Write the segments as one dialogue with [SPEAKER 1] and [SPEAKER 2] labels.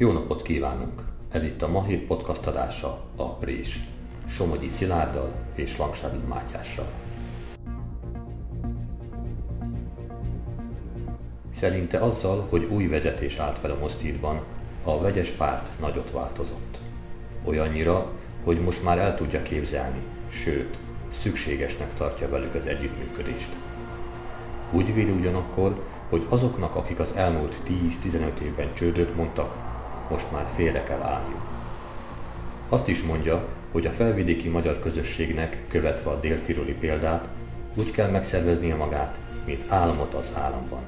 [SPEAKER 1] Jó napot kívánunk! Ez itt a Mahír podcast adása, a Prés, Somogyi Szilárddal és Langsári Mátyással. Szerinte azzal, hogy új vezetés állt fel a Mosztírban, a vegyes párt nagyot változott. Olyannyira, hogy most már el tudja képzelni, sőt, szükségesnek tartja velük az együttműködést. Úgy véli ugyanakkor, hogy azoknak, akik az elmúlt 10-15 évben csődöt mondtak, most már félre kell állniuk. Azt is mondja, hogy a felvidéki magyar közösségnek, követve a déltiroli példát, úgy kell megszerveznie magát, mint államot az államban.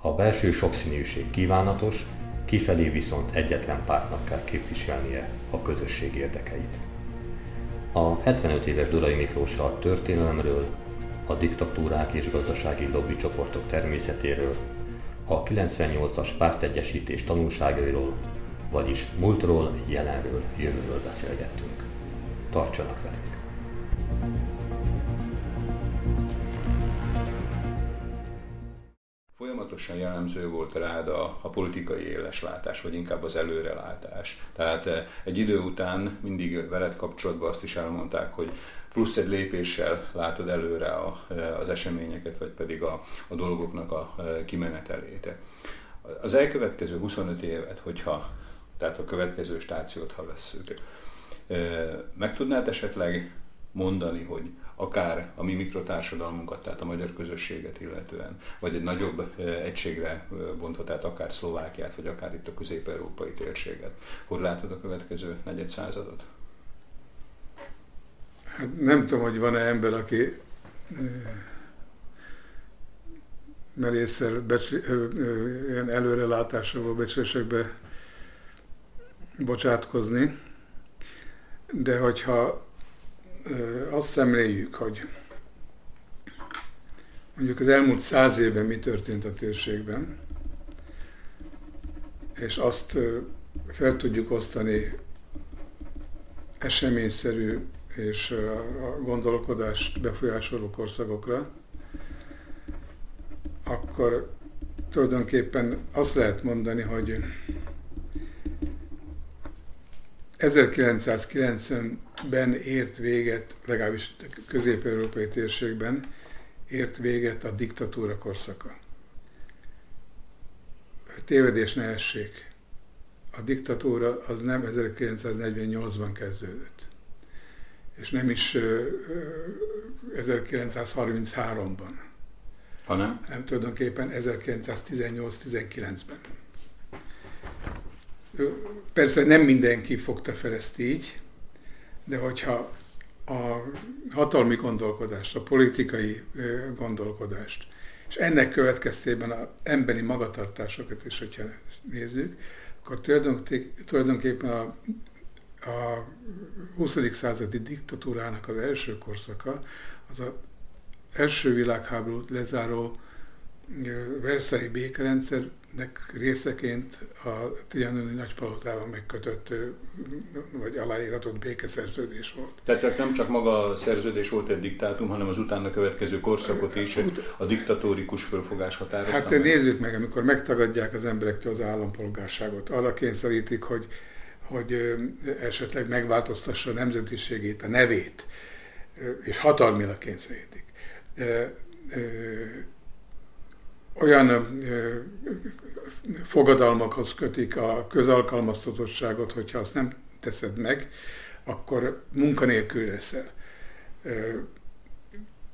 [SPEAKER 1] A belső sokszínűség kívánatos, kifelé viszont egyetlen pártnak kell képviselnie a közösség érdekeit. A 75 éves Durai Miklóssal történelemről, a diktatúrák és gazdasági lobbycsoportok természetéről, a 98-as pártegyesítés tanulságairól, vagyis múltról, jelenről, jövőről beszélgettünk. Tartsanak velünk!
[SPEAKER 2] Folyamatosan jellemző volt rád a, a politikai éleslátás, vagy inkább az előrelátás. Tehát eh, egy idő után mindig veled kapcsolatban azt is elmondták, hogy plusz egy lépéssel látod előre a, az eseményeket, vagy pedig a, a dolgoknak a kimenetelét. Az elkövetkező 25 évet, hogyha, tehát a következő stációt, ha vesszük, meg tudnád esetleg mondani, hogy akár a mi mikrotársadalmunkat, tehát a magyar közösséget illetően, vagy egy nagyobb egységre bontva, tehát akár Szlovákiát, vagy akár itt a közép-európai térséget. Hogy látod a következő negyed századot?
[SPEAKER 3] Hát nem tudom, hogy van-e ember, aki merészel ilyen előrelátásával becslésekbe bocsátkozni, de hogyha azt szemléljük, hogy mondjuk az elmúlt száz évben mi történt a térségben, és azt fel tudjuk osztani eseményszerű és a gondolkodást befolyásoló korszakokra, akkor tulajdonképpen azt lehet mondani, hogy 1990-ben ért véget, legalábbis közép-európai térségben ért véget a diktatúra korszaka. Tévedés ne essék. A diktatúra az nem 1948-ban kezdődött és nem is 1933-ban.
[SPEAKER 2] Hanem?
[SPEAKER 3] Nem tulajdonképpen 1918-19-ben. Persze nem mindenki fogta fel ezt így, de hogyha a hatalmi gondolkodást, a politikai gondolkodást, és ennek következtében az emberi magatartásokat is, hogyha nézzük, akkor tulajdonképpen a a 20. századi diktatúrának az első korszaka, az a első világháborút lezáró Versailles békerendszernek részeként a Trianoni nagypalotával megkötött vagy aláíratott békeszerződés volt.
[SPEAKER 2] Tehát nem csak maga a szerződés volt egy diktátum, hanem az utána következő korszakot is a diktatórikus fölfogás határozta.
[SPEAKER 3] Hát meg. nézzük meg, amikor megtagadják az emberektől az állampolgárságot, arra kényszerítik, hogy hogy esetleg megváltoztassa a nemzetiségét, a nevét, és hatalmilag kényszerítik. Olyan fogadalmakhoz kötik a közalkalmaztatottságot, hogyha azt nem teszed meg, akkor munkanélkül leszel.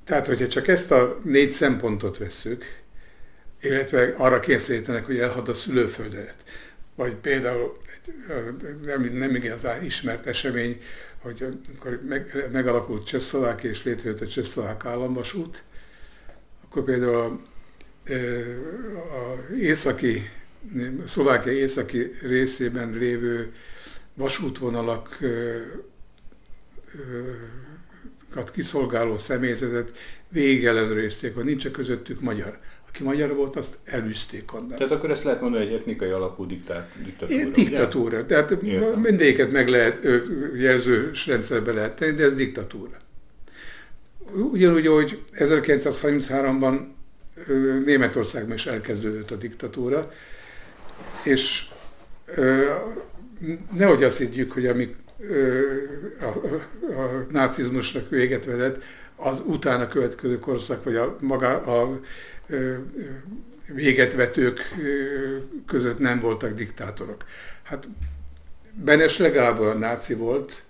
[SPEAKER 3] Tehát, hogyha csak ezt a négy szempontot vesszük, illetve arra kényszerítenek, hogy elhad a szülőföldet, vagy például nem, nem igazán ismert esemény, hogy amikor meg, megalakult Csehszlovákia és létrejött a Csehszlovák államvasút, akkor például a, a északi, Szlovákia északi részében lévő vasútvonalak kiszolgáló személyzetet végig ellenőrizték, hogy nincs közöttük magyar aki magyar volt, azt elűzték onnan.
[SPEAKER 2] Tehát akkor ezt lehet mondani, hogy etnikai alapú diktát, diktatúra.
[SPEAKER 3] Diktatúra. Ugye? Tehát Értem. mindéket meg lehet, jelzős rendszerbe lehet tenni, de ez diktatúra. Ugyanúgy, hogy 1933-ban Németországban is elkezdődött a diktatúra, és nehogy azt higgyük, hogy amik a, a, a nácizmusnak véget vedett, az utána következő korszak, vagy a, maga, a, a végetvetők között nem voltak diktátorok. Hát Benes legalább olyan náci volt,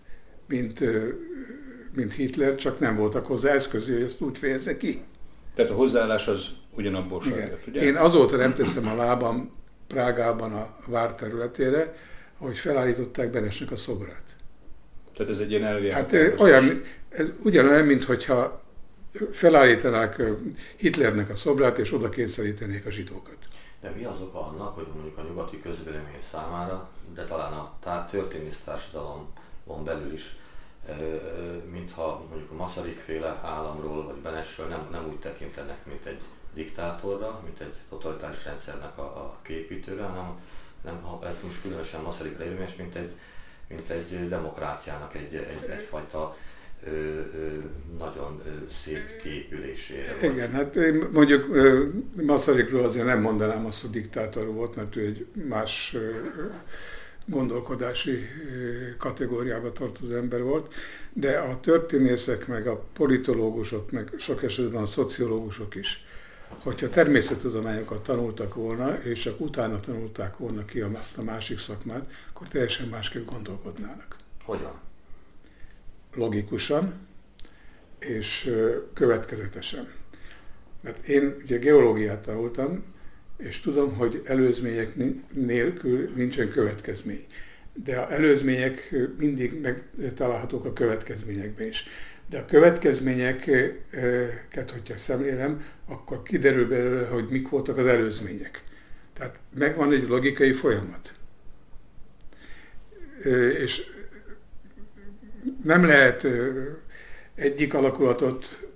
[SPEAKER 3] mint, mint Hitler, csak nem voltak hozzá eszközé, hogy ezt úgy fejezze ki.
[SPEAKER 2] Tehát a hozzáállás az ugyanabból
[SPEAKER 3] saját, ugye? Én azóta nem teszem a lábam Prágában a vár területére, hogy felállították Benesnek a szobrát.
[SPEAKER 2] Tehát ez egy ilyen elvi
[SPEAKER 3] Hát olyan, ez ugyanolyan, mint hogyha felállítanák Hitlernek a szobrát, és oda kényszerítenék a zsidókat.
[SPEAKER 1] De mi az oka annak, hogy mondjuk a nyugati közvélemény számára, de talán a történész társadalomon belül is, mintha mondjuk a Masaryk féle államról, vagy Benesről nem, nem úgy tekintenek, mint egy diktátorra, mint egy totalitárs rendszernek a, a képítőre, hanem nem, ez most különösen Masarykra érvényes, mint egy, mint egy demokráciának egy, egy, egyfajta ö, ö, nagyon ö, szép képülésére.
[SPEAKER 3] Igen, hát én mondjuk Masarykról azért nem mondanám azt, hogy diktátor volt, mert ő egy más gondolkodási kategóriába tartozó ember volt, de a történészek, meg a politológusok, meg sok esetben a szociológusok is hogyha természettudományokat tanultak volna, és csak utána tanulták volna ki azt a másik szakmát, akkor teljesen másképp gondolkodnának.
[SPEAKER 1] Hogyan?
[SPEAKER 3] Logikusan és következetesen. Mert én ugye geológiát tanultam, és tudom, hogy előzmények nélkül nincsen következmény. De a előzmények mindig megtalálhatók a következményekben is. De a következményeket, hogyha szemlélem, akkor kiderül belőle, hogy mik voltak az előzmények. Tehát megvan egy logikai folyamat. És nem lehet egyik alakulatot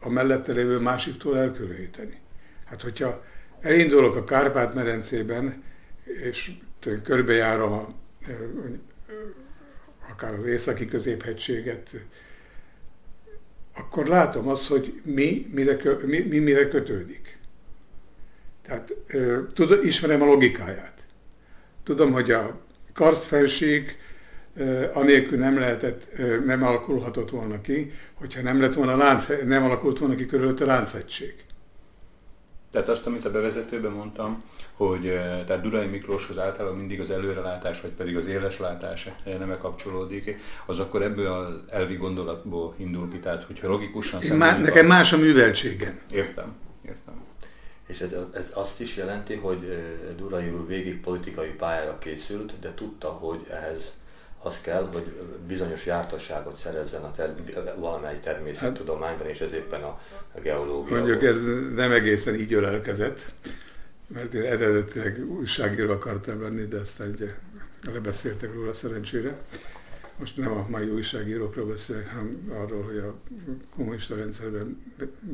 [SPEAKER 3] a mellette lévő másiktól elkülöníteni. Hát hogyha elindulok a Kárpát-medencében, és körbejárom a, akár az északi középhegységet, akkor látom azt, hogy mi mire, mi, mi mire kötődik. Tehát tudom, ismerem a logikáját. Tudom, hogy a karszfelség anélkül nem lehetett, nem alakulhatott volna ki, hogyha nem lett volna lánc, nem alakult volna ki körülött a láncegység.
[SPEAKER 2] Tehát azt, amit a bevezetőben mondtam, hogy eh, tehát Durai Miklóshoz általában mindig az előrelátás, vagy pedig az éleslátás neme kapcsolódik, az akkor ebből az elvi gondolatból indul ki, tehát hogyha logikusan
[SPEAKER 3] Má, Nekem más a műveltségem.
[SPEAKER 2] Értem, értem.
[SPEAKER 1] És ez, ez azt is jelenti, hogy eh, Durai úr végig politikai pályára készült, de tudta, hogy ehhez az kell, hogy bizonyos jártasságot szerezzen a ter- valamely természettudományban, és ez éppen a, geológia.
[SPEAKER 3] Mondjuk ez nem egészen így ölelkezett, mert én eredetileg újságíró akartam lenni, de aztán ugye lebeszéltek róla szerencsére. Most nem a mai újságírókról beszélek, hanem arról, hogy a kommunista rendszerben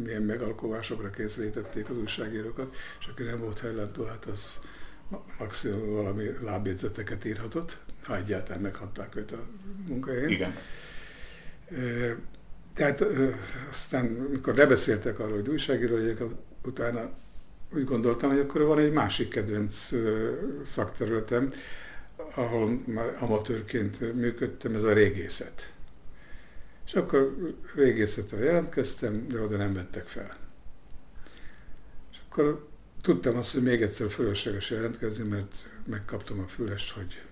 [SPEAKER 3] milyen megalkovásokra kényszerítették az újságírókat, és aki nem volt hajlandó, hát az maximum valami lábjegyzeteket írhatott, ha egyáltalán meghatták őt a munkahelyén.
[SPEAKER 2] Igen.
[SPEAKER 3] Tehát aztán, mikor lebeszéltek arról, hogy újságíró legyek, utána úgy gondoltam, hogy akkor van egy másik kedvenc szakterületem, ahol már amatőrként működtem, ez a régészet. És akkor régészetre jelentkeztem, de oda nem vettek fel. És akkor tudtam azt, hogy még egyszer fölösleges jelentkezni, mert megkaptam a fülest, hogy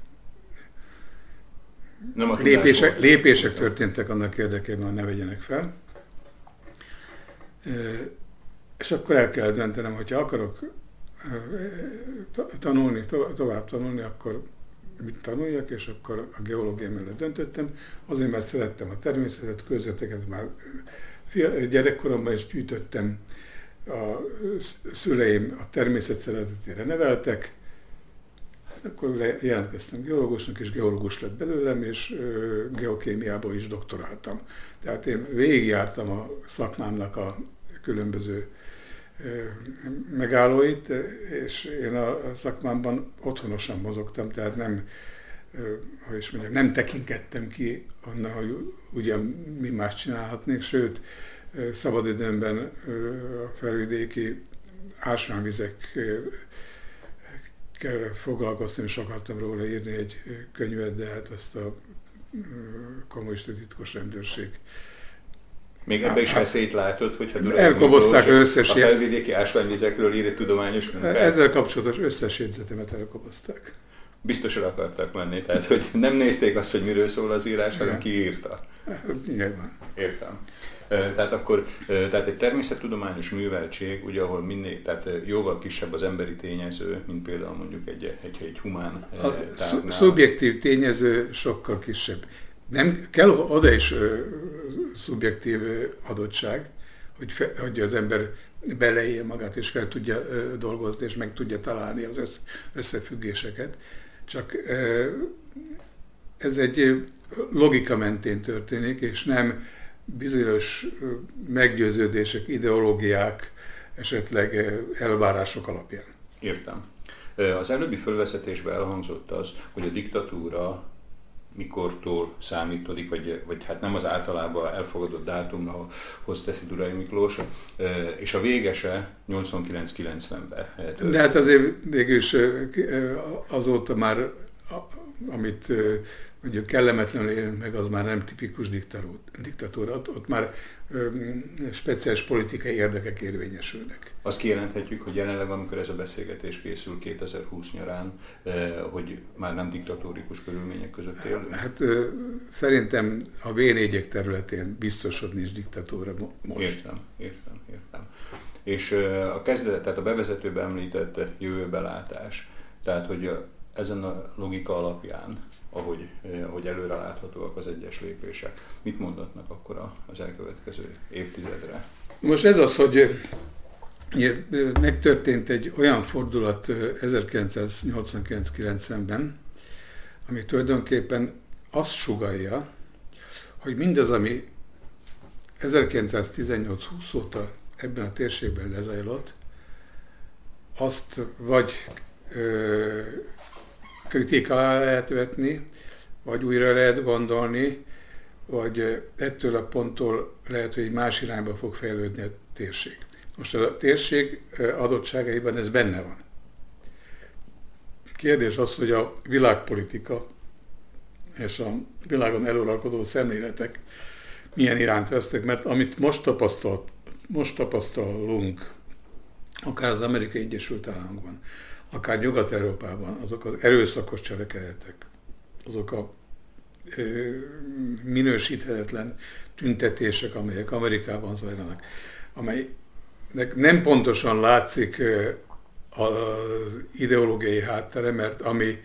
[SPEAKER 3] nem a lépések, lépések történtek annak érdekében, hogy ne vegyenek fel. És akkor el kell döntenem, hogyha akarok tanulni, tovább tanulni, akkor mit tanuljak, és akkor a geológia mellett döntöttem, azért, mert szerettem a természetet, közveteket már gyerekkoromban is gyűjtöttem, a szüleim a természet szeretetére neveltek, akkor jelentkeztem geológusnak, és geológus lett belőlem, és geokémiából is doktoráltam. Tehát én végigjártam a szakmámnak a különböző megállóit, és én a szakmámban otthonosan mozogtam, tehát nem, hogy is mondjam, nem tekintettem ki annak, hogy ugye mi más csinálhatnék, sőt, szabadidőmben a felvidéki ásványvizek kell foglalkozni, és akartam róla írni egy könyvet, de hát ezt a kommunista titkos rendőrség
[SPEAKER 2] még ebbe is veszélyt látod, hogyha
[SPEAKER 3] Durai elkobozták összes
[SPEAKER 2] a felvidéki ásványvizekről ír egy tudományos munkát?
[SPEAKER 3] Ezzel kapcsolatos összes jegyzetemet elkobozták.
[SPEAKER 2] Biztos el akartak menni, tehát hogy nem nézték azt, hogy miről szól az írás, hanem ki írta.
[SPEAKER 3] Nyilván.
[SPEAKER 2] Értem. Tehát akkor tehát egy természettudományos műveltség, ugye, ahol minél, tehát jóval kisebb az emberi tényező, mint például mondjuk egy, egy, egy humán
[SPEAKER 3] A szubjektív tényező sokkal kisebb. Nem kell oda is ö, szubjektív adottság, hogy, fe, hogy az ember beleélje magát, és fel tudja ö, dolgozni, és meg tudja találni az össz, összefüggéseket. Csak ö, ez egy logika mentén történik, és nem bizonyos meggyőződések, ideológiák, esetleg elvárások alapján.
[SPEAKER 2] Értem. Az előbbi fölvezetésben elhangzott az, hogy a diktatúra mikortól számítodik, vagy, vagy hát nem az általában elfogadott dátumhoz teszi Durai Miklós, és a végese 89-90-ben.
[SPEAKER 3] De hát azért végülis azóta már, amit mondjuk kellemetlenül élünk meg, az már nem tipikus diktatúra, ott, ott már speciális politikai érdekek érvényesülnek.
[SPEAKER 2] Azt kijelenthetjük, hogy jelenleg, amikor ez a beszélgetés készül 2020 nyarán, hogy már nem diktatórikus körülmények között élünk?
[SPEAKER 3] Hát ö, szerintem a v területén biztos, hogy nincs diktatúra most.
[SPEAKER 2] Értem, értem, értem. És a kezdet, tehát a bevezetőben említett jövőbelátás, tehát hogy ezen a logika alapján ahogy, eh, ahogy előre láthatóak az egyes lépések. Mit mondatnak akkor az elkövetkező évtizedre?
[SPEAKER 3] Most ez az, hogy eh, megtörtént egy olyan fordulat 1989-90-ben, eh, ami tulajdonképpen azt sugalja, hogy mindaz, ami 1918-20 óta ebben a térségben lezajlott, azt vagy kritika lehet vetni, vagy újra lehet gondolni, vagy ettől a ponttól lehet, hogy más irányba fog fejlődni a térség. Most a térség adottságaiban ez benne van. Kérdés az, hogy a világpolitika és a világon eluralkodó szemléletek milyen iránt vesztek, mert amit most, tapasztalt, most tapasztalunk, akár az Amerikai Egyesült Államokban, akár Nyugat-Európában, azok az erőszakos cselekedetek, azok a ö, minősíthetetlen tüntetések, amelyek Amerikában zajlanak, amelynek nem pontosan látszik az ideológiai háttere, mert ami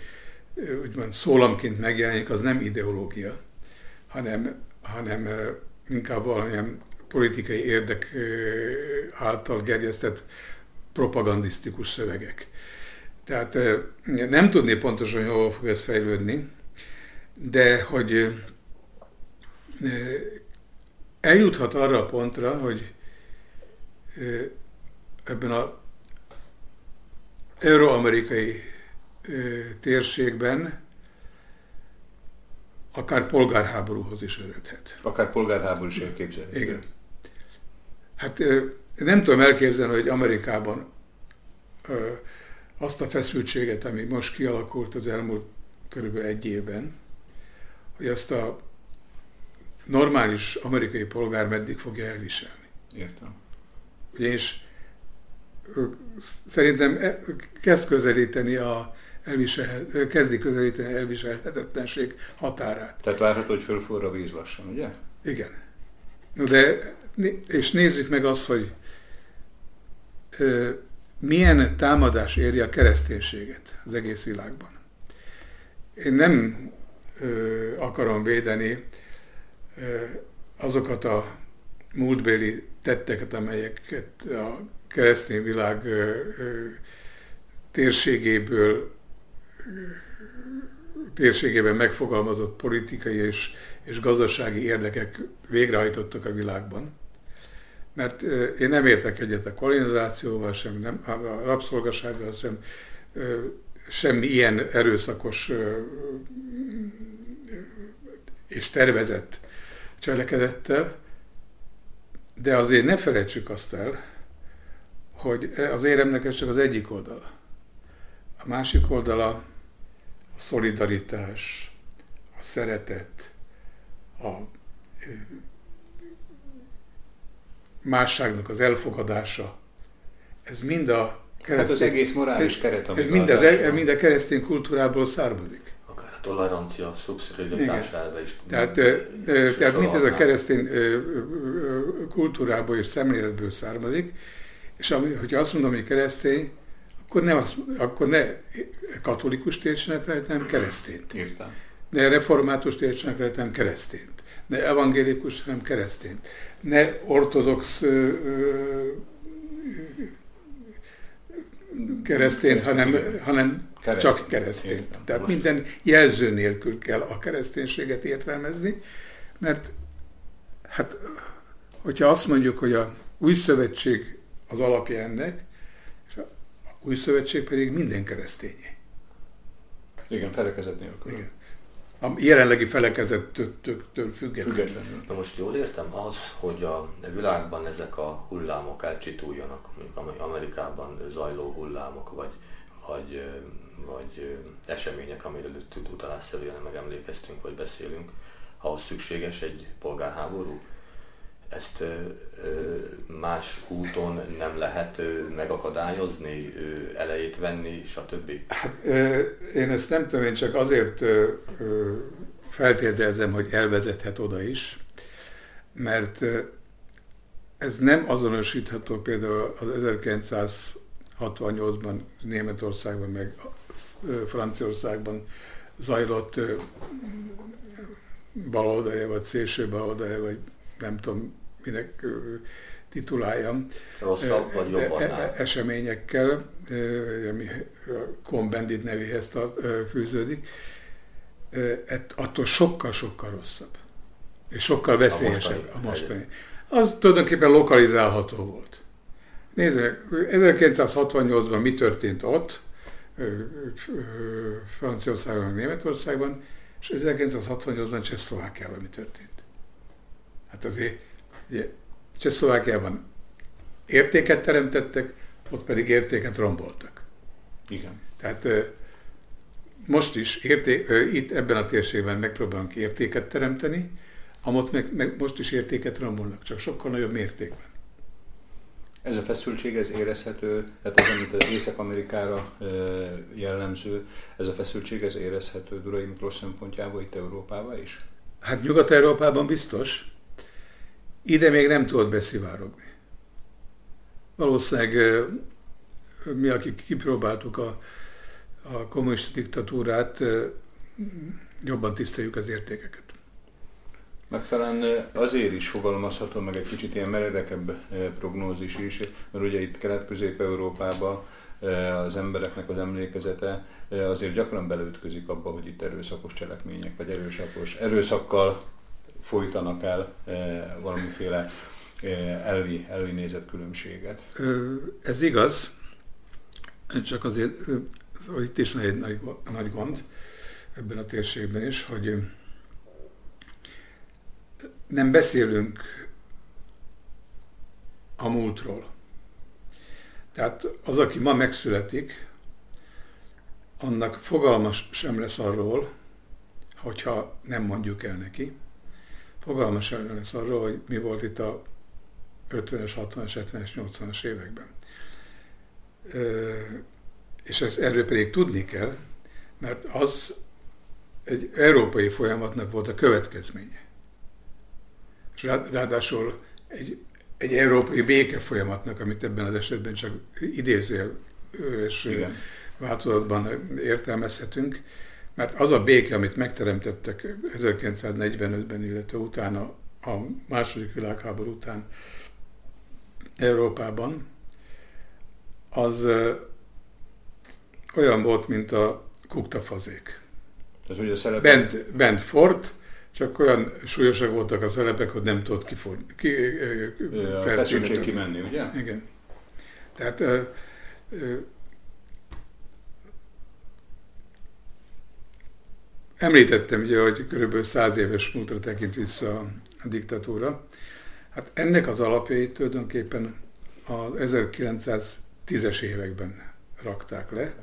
[SPEAKER 3] úgymond szólamként megjelenik, az nem ideológia, hanem, hanem inkább valamilyen politikai érdek által gerjesztett propagandisztikus szövegek. Tehát nem tudni pontosan, hogy hol fog ez fejlődni, de hogy eljuthat arra a pontra, hogy ebben a euróamerikai térségben akár polgárháborúhoz is vezethet.
[SPEAKER 2] Akár polgárháború is elképzelhető.
[SPEAKER 3] Igen. Hát nem tudom elképzelni, hogy Amerikában azt a feszültséget, ami most kialakult az elmúlt körülbelül egy évben, hogy azt a normális amerikai polgár meddig fogja elviselni.
[SPEAKER 2] Értem.
[SPEAKER 3] Ugyanis szerintem e, kezd közelíteni a elvisel, kezdi közelíteni elviselhetetlenség határát.
[SPEAKER 2] Tehát várható, hogy fölforra a víz lassan, ugye?
[SPEAKER 3] Igen. De, és nézzük meg azt, hogy milyen támadás éri a kereszténységet az egész világban. Én nem ö, akarom védeni ö, azokat a múltbéli tetteket, amelyeket a keresztény világ ö, ö, térségéből térségében megfogalmazott politikai és, és gazdasági érdekek végrehajtottak a világban mert én nem értek egyet a kolonizációval, sem nem, a rabszolgasággal, sem semmi ilyen erőszakos és tervezett cselekedettel, de azért ne felejtsük azt el, hogy az éremnek ez csak az egyik oldala. A másik oldala a szolidaritás, a szeretet, a másságnak az elfogadása. Ez mind a
[SPEAKER 2] keresztény... Hát az egész morális keret,
[SPEAKER 3] Ez mind, az, e- mind a keresztény kultúrából származik.
[SPEAKER 1] Akár a tolerancia, szubszidiaritás elve is.
[SPEAKER 3] Tehát, tehát mind ez a keresztény kultúrából és szemléletből származik, és ami, hogyha azt mondom, hogy keresztény, akkor, nem az, akkor ne katolikus értsenek rá, hanem keresztényt.
[SPEAKER 2] Értem.
[SPEAKER 3] Ne református értsenek rá, hanem keresztényt. Ne evangélikus, hanem keresztényt. Ne ortodox keresztényt, hanem, hanem Kereszt. csak keresztényt. Értem. Tehát Most. minden jelző nélkül kell a kereszténységet értelmezni, mert hát, hogyha azt mondjuk, hogy a új szövetség az alapja ennek, és a új szövetség pedig minden keresztényé.
[SPEAKER 2] Igen, felekezet nélkül.
[SPEAKER 3] Igen. A jelenlegi felekezettől függetlenül.
[SPEAKER 1] Na most jól értem az, hogy a világban ezek a hullámok elcsituljanak, mondjuk Amerikában zajló hullámok, vagy, vagy, vagy események, amiről utalásszerűen megemlékeztünk, vagy beszélünk, ahhoz szükséges egy polgárháború? Ezt más úton nem lehet megakadályozni, elejét venni, stb.?
[SPEAKER 3] Hát, én ezt nem tudom, én csak azért feltételezem, hogy elvezethet oda is, mert ez nem azonosítható például az 1968-ban Németországban, meg Franciaországban zajlott baloldalja, vagy szélső baloldalja, vagy nem tudom, minek tituláljam.
[SPEAKER 1] Rosszabb vagy jobban? E, e,
[SPEAKER 3] eseményekkel, ami Cohn-Bendit nevéhez fűződik, attól sokkal-sokkal rosszabb. És sokkal veszélyesebb a mostani. A mostani. Az tulajdonképpen lokalizálható volt. Nézzük, 1968-ban mi történt ott, Franciaországban, Németországban, és 1968-ban Csehszlovákiában mi történt. Hát azért Ugye, Csehszlovákiában értéket teremtettek, ott pedig értéket romboltak.
[SPEAKER 2] Igen.
[SPEAKER 3] Tehát most is érté, itt ebben a térségben megpróbálunk értéket teremteni, amott meg, meg most is értéket rombolnak, csak sokkal nagyobb mértékben.
[SPEAKER 2] Ez a feszültség, ez érezhető, tehát ez, amit az Észak-Amerikára jellemző, ez a feszültség, ez érezhető Durai Miklós szempontjából itt Európában is?
[SPEAKER 3] Hát Nyugat-Európában biztos, ide még nem tudott beszivárogni. Valószínűleg mi, akik kipróbáltuk a, a kommunista diktatúrát, jobban tiszteljük az értékeket.
[SPEAKER 2] Meg talán azért is fogalmazható meg egy kicsit ilyen meredekebb prognózis is, mert ugye itt Kelet-Közép-Európában az embereknek az emlékezete azért gyakran beleütközik abba, hogy itt erőszakos cselekmények, vagy erőszakos, erőszakkal folytanak el e, valamiféle e, elvi, elvi nézetkülönbséget.
[SPEAKER 3] Ez igaz, csak azért szóval itt is egy nagy, nagy gond ebben a térségben is, hogy nem beszélünk a múltról. Tehát az, aki ma megszületik, annak fogalmas sem lesz arról, hogyha nem mondjuk el neki, fogalma sem lesz arról, hogy mi volt itt a 50-es, 60-as, 70-es, 80-as években. És ezt erről pedig tudni kell, mert az egy európai folyamatnak volt a következménye. És ráadásul egy, egy európai béke folyamatnak, amit ebben az esetben csak idézőjel és változatban értelmezhetünk, mert az a béke, amit megteremtettek 1945-ben, illetve utána a második világháború után Európában, az olyan volt, mint a kuktafazék.
[SPEAKER 2] Tehát, hogy a
[SPEAKER 3] bent, bent fort, csak olyan súlyosak voltak a szerepek, hogy nem tudott kifor, ki,
[SPEAKER 2] ki, kimenni, ugye?
[SPEAKER 3] Igen. Tehát ö, ö, Említettem ugye, hogy kb. száz éves múltra tekint vissza a diktatúra. Hát ennek az alapjait tulajdonképpen az 1910-es években rakták le,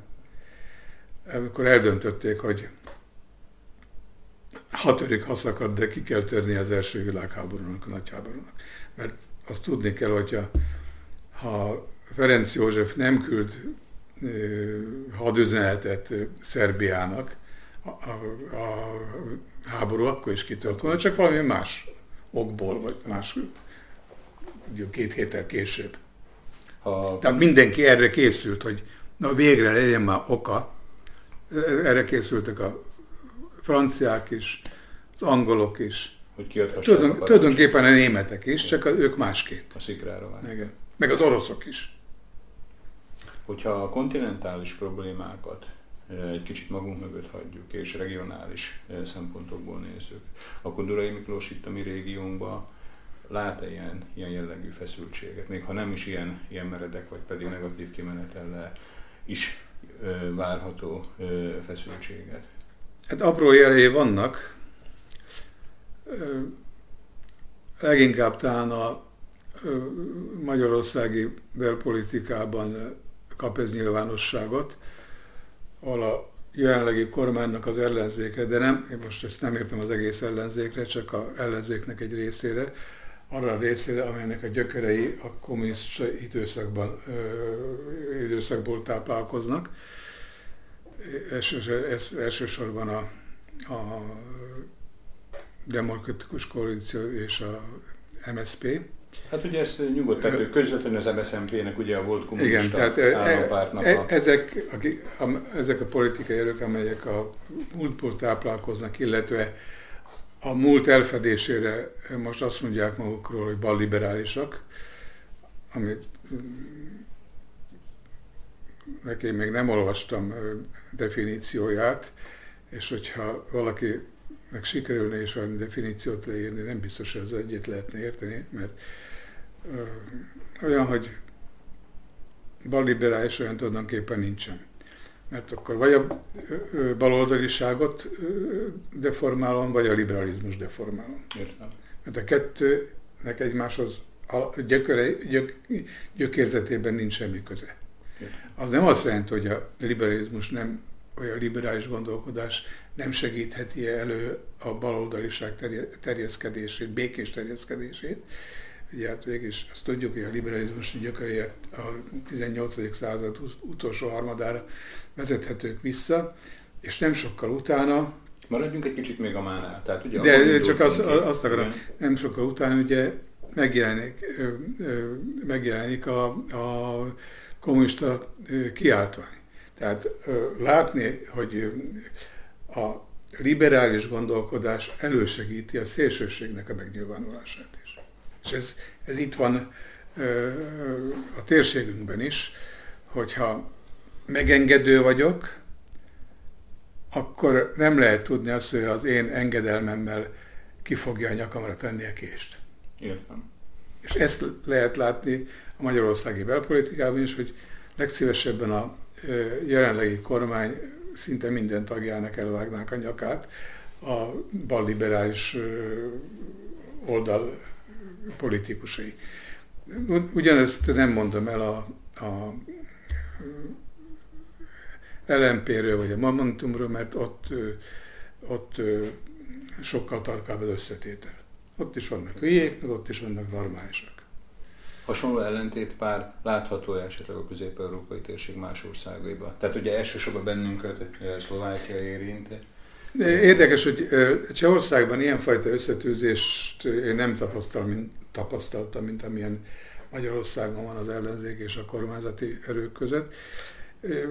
[SPEAKER 3] amikor eldöntötték, hogy hatodik haszakad, de ki kell törni az első világháborúnak, a nagyháborúnak. Mert azt tudni kell, hogyha ha Ferenc József nem küld hadüzenetet Szerbiának a, a, háború akkor is kitört volna, csak valami más okból, vagy más két héttel később. Ha... Tehát mindenki erre készült, hogy na végre legyen már oka. Erre készültek a franciák is, az angolok is.
[SPEAKER 2] Hogy
[SPEAKER 3] Tudom, tulajdonképpen a németek is, csak ők másként.
[SPEAKER 2] A szikrára van.
[SPEAKER 3] Igen. Meg az oroszok is.
[SPEAKER 2] Hogyha a kontinentális problémákat egy kicsit magunk mögött hagyjuk, és regionális szempontokból nézzük, akkor Durai Miklós itt a mi régiónkban lát-e ilyen, ilyen jellegű feszültséget, még ha nem is ilyen, ilyen meredek, vagy pedig negatív kimenetellel is ö, várható ö, feszültséget?
[SPEAKER 3] Hát apró jelei vannak. Leginkább talán a magyarországi belpolitikában kap ez nyilvánosságot, a jelenlegi kormánynak az ellenzéke, de nem, én most ezt nem értem az egész ellenzékre, csak a ellenzéknek egy részére, arra a részére, amelynek a gyökerei a kommunista időszakban, ö, időszakból táplálkoznak. Ez elsősorban a, a demokratikus koalíció és a MSP.
[SPEAKER 2] Hát ugye ez nyugodt, közvetlenül az MSZMP-nek ugye a volt kommunista Igen, tehát állampártnak
[SPEAKER 3] e, a... ezek, akik, a, ezek a politikai erők, amelyek a múltból táplálkoznak, illetve a múlt elfedésére most azt mondják magukról, hogy balliberálisak, amit neki még nem olvastam definícióját, és hogyha valaki meg sikerülne is valami definíciót leírni, nem biztos, hogy az egyet lehetne érteni, mert ö, olyan, hogy balliberális olyan tulajdonképpen nincsen. Mert akkor vagy a baloldaliságot deformálom, vagy a liberalizmus deformálom.
[SPEAKER 2] Értem.
[SPEAKER 3] Mert a kettőnek egymáshoz a gyököre, gyök, gyökérzetében nincs semmi köze. Az nem azt jelenti, hogy a liberalizmus nem, vagy a liberális gondolkodás nem segítheti elő a baloldaliság terjeszkedését, békés terjeszkedését. Ugye hát végig is azt tudjuk, hogy a liberalizmus gyökerei a 18. század utolsó harmadára vezethetők vissza, és nem sokkal utána
[SPEAKER 2] Maradjunk egy kicsit még a mánál. Tehát ugye
[SPEAKER 3] De csak az, azt akarom, nem sokkal utána ugye megjelenik, megjelenik a, a kommunista kiáltvány. Tehát látni, hogy a liberális gondolkodás elősegíti a szélsőségnek a megnyilvánulását is. És ez, ez itt van a térségünkben is, hogyha megengedő vagyok, akkor nem lehet tudni azt, hogy az én engedelmemmel ki fogja a nyakamra tenni a kést.
[SPEAKER 2] Értem.
[SPEAKER 3] És ezt lehet látni a magyarországi belpolitikában is, hogy legszívesebben a jelenlegi kormány szinte minden tagjának elvágnák a nyakát a balliberális oldal politikusai. Ugyanezt nem mondom el a, a LMP-ről vagy a Momentumról, mert ott, ott sokkal tarkább az összetétel. Ott is vannak hülyék, meg ott is vannak normálisak.
[SPEAKER 2] Hasonló ellentét pár látható esetleg a közép-európai térség más országaiban. Tehát ugye elsősorban bennünket Szlovákia érint.
[SPEAKER 3] Érdekes, hogy Csehországban ilyenfajta összetűzést én nem tapasztaltam, mint, tapasztaltam, mint amilyen Magyarországon van az ellenzék és a kormányzati erők között.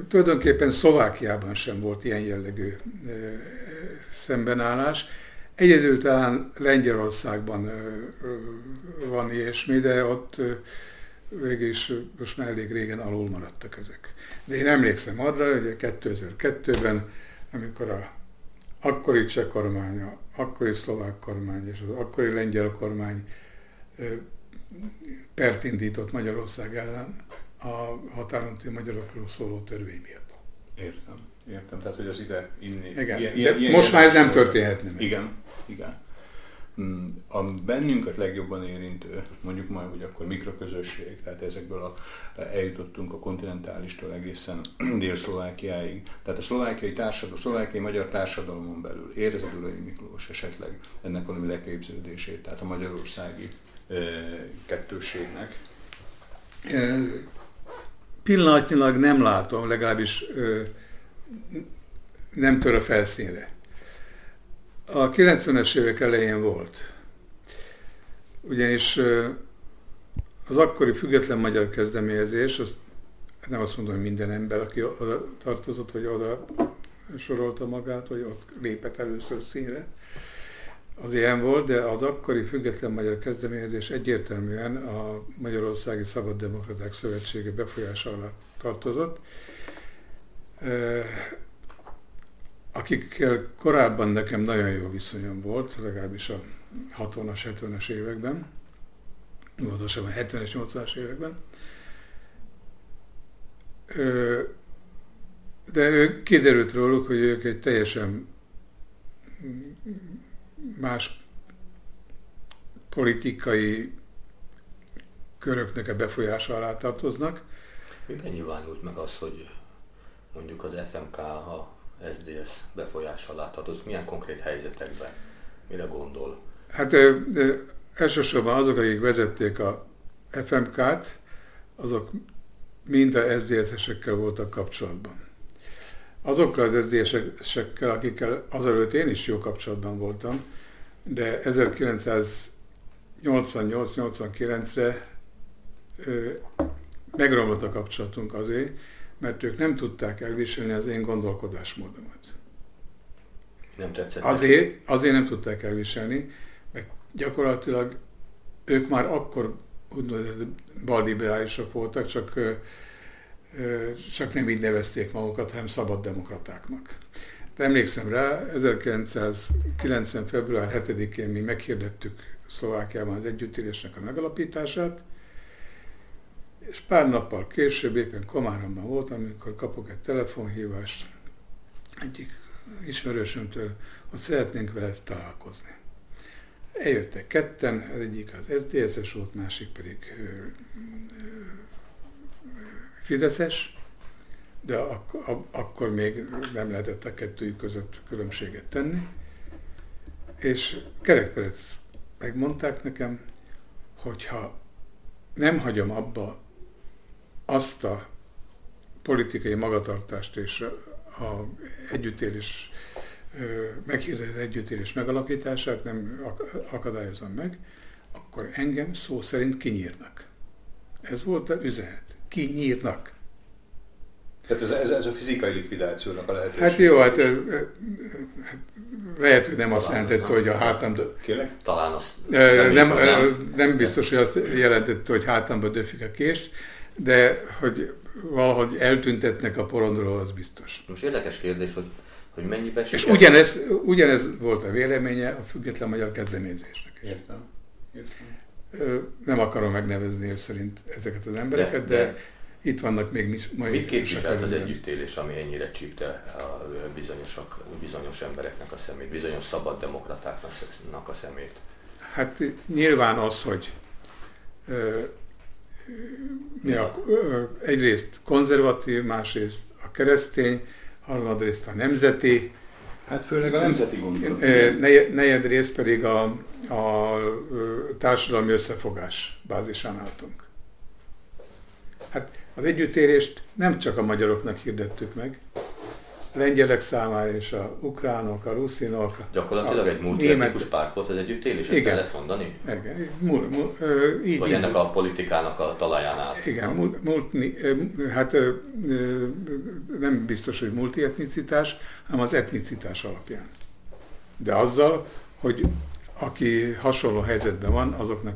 [SPEAKER 3] Tulajdonképpen Szlovákiában sem volt ilyen jellegű szembenállás. Egyedül talán Lengyelországban van ilyesmi, de ott végig is most már elég régen alul maradtak ezek. De én emlékszem arra, hogy 2002-ben, amikor a akkori cseh kormány, a akkori szlovák kormány és az akkori lengyel kormány pert indított Magyarország ellen a határon magyarokról szóló törvény miatt.
[SPEAKER 2] Értem, értem. Tehát, hogy az ide inni.
[SPEAKER 3] Igen, ilyen, de ilyen, most ilyen már ez nem történhetne
[SPEAKER 2] meg. Igen, igen. mm, a bennünket legjobban érintő, mondjuk majd, hogy akkor mikroközösség, tehát ezekből a, eljutottunk a kontinentálistól egészen Dél-Szlovákiáig. Tehát a szlovákiai társadalom, a szlovákiai magyar társadalomon belül érezed Urai Miklós esetleg ennek valami leképződését, tehát a magyarországi e, kettőségnek.
[SPEAKER 3] E, pillanatnyilag nem látom, legalábbis e, nem tör a felszínre. A 90-es évek elején volt. Ugyanis az akkori független magyar kezdeményezés, azt nem azt mondom, hogy minden ember, aki oda tartozott, vagy oda sorolta magát, vagy ott lépett először színre, az ilyen volt, de az akkori független magyar kezdeményezés egyértelműen a Magyarországi Szabad Demokraták Szövetsége befolyása alatt tartozott akikkel korábban nekem nagyon jó viszonyom volt, legalábbis a 60-as, 70-es években, pontosabban 70-es, 80-as években. De kiderült róluk, hogy ők egy teljesen más politikai köröknek a befolyása alá tartoznak.
[SPEAKER 1] Miben nyilvánult meg az, hogy mondjuk az FMK, ha SDS befolyással látható? Milyen konkrét helyzetekben? Mire gondol?
[SPEAKER 3] Hát ö, ö, elsősorban azok, akik vezették a FMK-t, azok mind a SZDSZ-esekkel voltak kapcsolatban. Azokkal az SZDSZ-esekkel, akikkel azelőtt én is jó kapcsolatban voltam, de 1988-89-re megromlott a kapcsolatunk azért, mert ők nem tudták elviselni az én gondolkodásmódomat.
[SPEAKER 1] Nem tetszett.
[SPEAKER 3] Azért, azért nem tudták elviselni, mert gyakorlatilag ők már akkor úgynevezett balliberálisok voltak, csak, csak nem így nevezték magukat, hanem szabad demokratáknak. De emlékszem rá, 1990. február 7-én mi meghirdettük Szlovákiában az együttélésnek a megalapítását, és pár nappal később, éppen Komáromban voltam, amikor kapok egy telefonhívást egyik ismerősömtől, hogy szeretnénk vele találkozni. Eljöttek ketten, az egyik az SZDSZ-es volt, másik pedig Fideszes, de ak- a- akkor még nem lehetett a kettőjük között különbséget tenni. És Kerekperec megmondták nekem, hogyha nem hagyom abba azt a politikai magatartást és a együttélés, meghirdetett együttélés megalapítását nem akadályozom meg, akkor engem szó szerint kinyírnak. Ez volt az üzenet. Kinyírnak.
[SPEAKER 2] Tehát ez, ez, ez a fizikai likvidációnak a lehetőség.
[SPEAKER 3] Hát jó, hát, hát lehet, hogy nem azt jelentette, hogy a hátamba...
[SPEAKER 2] Kérlek?
[SPEAKER 1] Talán azt...
[SPEAKER 3] Nem, nem, nem biztos, hogy azt jelentette, hogy hátamba döfik a kést, de hogy valahogy eltüntetnek a porondról, az biztos.
[SPEAKER 1] Most érdekes kérdés, hogy, hogy mennyiben
[SPEAKER 3] És ugyanez, ugyanez volt a véleménye a független magyar kezdeményezésnek.
[SPEAKER 2] Értem. Értem.
[SPEAKER 3] Nem akarom megnevezni ő szerint ezeket az embereket, de, de, de itt vannak még
[SPEAKER 1] mai Mit képviselt az együttélés, ami ennyire csípte a bizonyosok, bizonyos embereknek a szemét, bizonyos szabad demokratáknak a szemét?
[SPEAKER 3] Hát nyilván az, hogy ja, egyrészt konzervatív, másrészt a keresztény, harmadrészt a nemzeti.
[SPEAKER 2] Hát főleg a nemzeti gondolat.
[SPEAKER 3] Negyedrészt pedig a, a társadalmi összefogás bázisán álltunk. Hát az együttérést nem csak a magyaroknak hirdettük meg, lengyelek számára és a ukránok, a ruszinok.
[SPEAKER 1] Gyakorlatilag a egy multietnikus párt volt az együttélés, ezt lehet mondani?
[SPEAKER 3] Igen. Mul, mul,
[SPEAKER 1] így, Vagy ennek a politikának a talaján át?
[SPEAKER 3] Igen, mul, multi, hát nem biztos, hogy multietnicitás, hanem az etnicitás alapján. De azzal, hogy aki hasonló helyzetben van, azoknak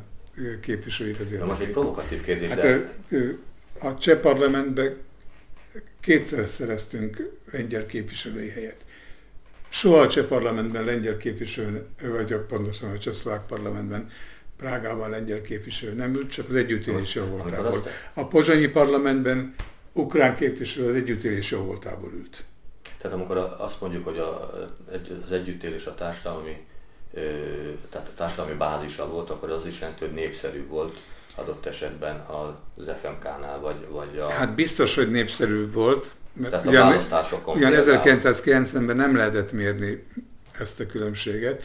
[SPEAKER 3] képviselik az
[SPEAKER 1] Na most egy provokatív kérdés. Hát, de...
[SPEAKER 3] A cseh parlamentben kétszer szereztünk lengyel képviselői helyet. Soha a cseh parlamentben lengyel képviselő, vagy pontosan a csehszlovák parlamentben Prágában lengyel képviselő nem ült, csak az együttélés jó voltából. A pozsonyi parlamentben ukrán képviselő az együttélés jó voltából ült.
[SPEAKER 1] Tehát amikor azt mondjuk, hogy a, az együttélés a társadalmi tehát a társadalmi bázisa volt, akkor az is hogy népszerű volt adott esetben az FMK-nál, vagy, vagy a...
[SPEAKER 3] Hát biztos, hogy népszerű volt,
[SPEAKER 1] mert Tehát ugyan, a választásokon
[SPEAKER 3] ugyan 1990-ben nem lehetett mérni ezt a különbséget,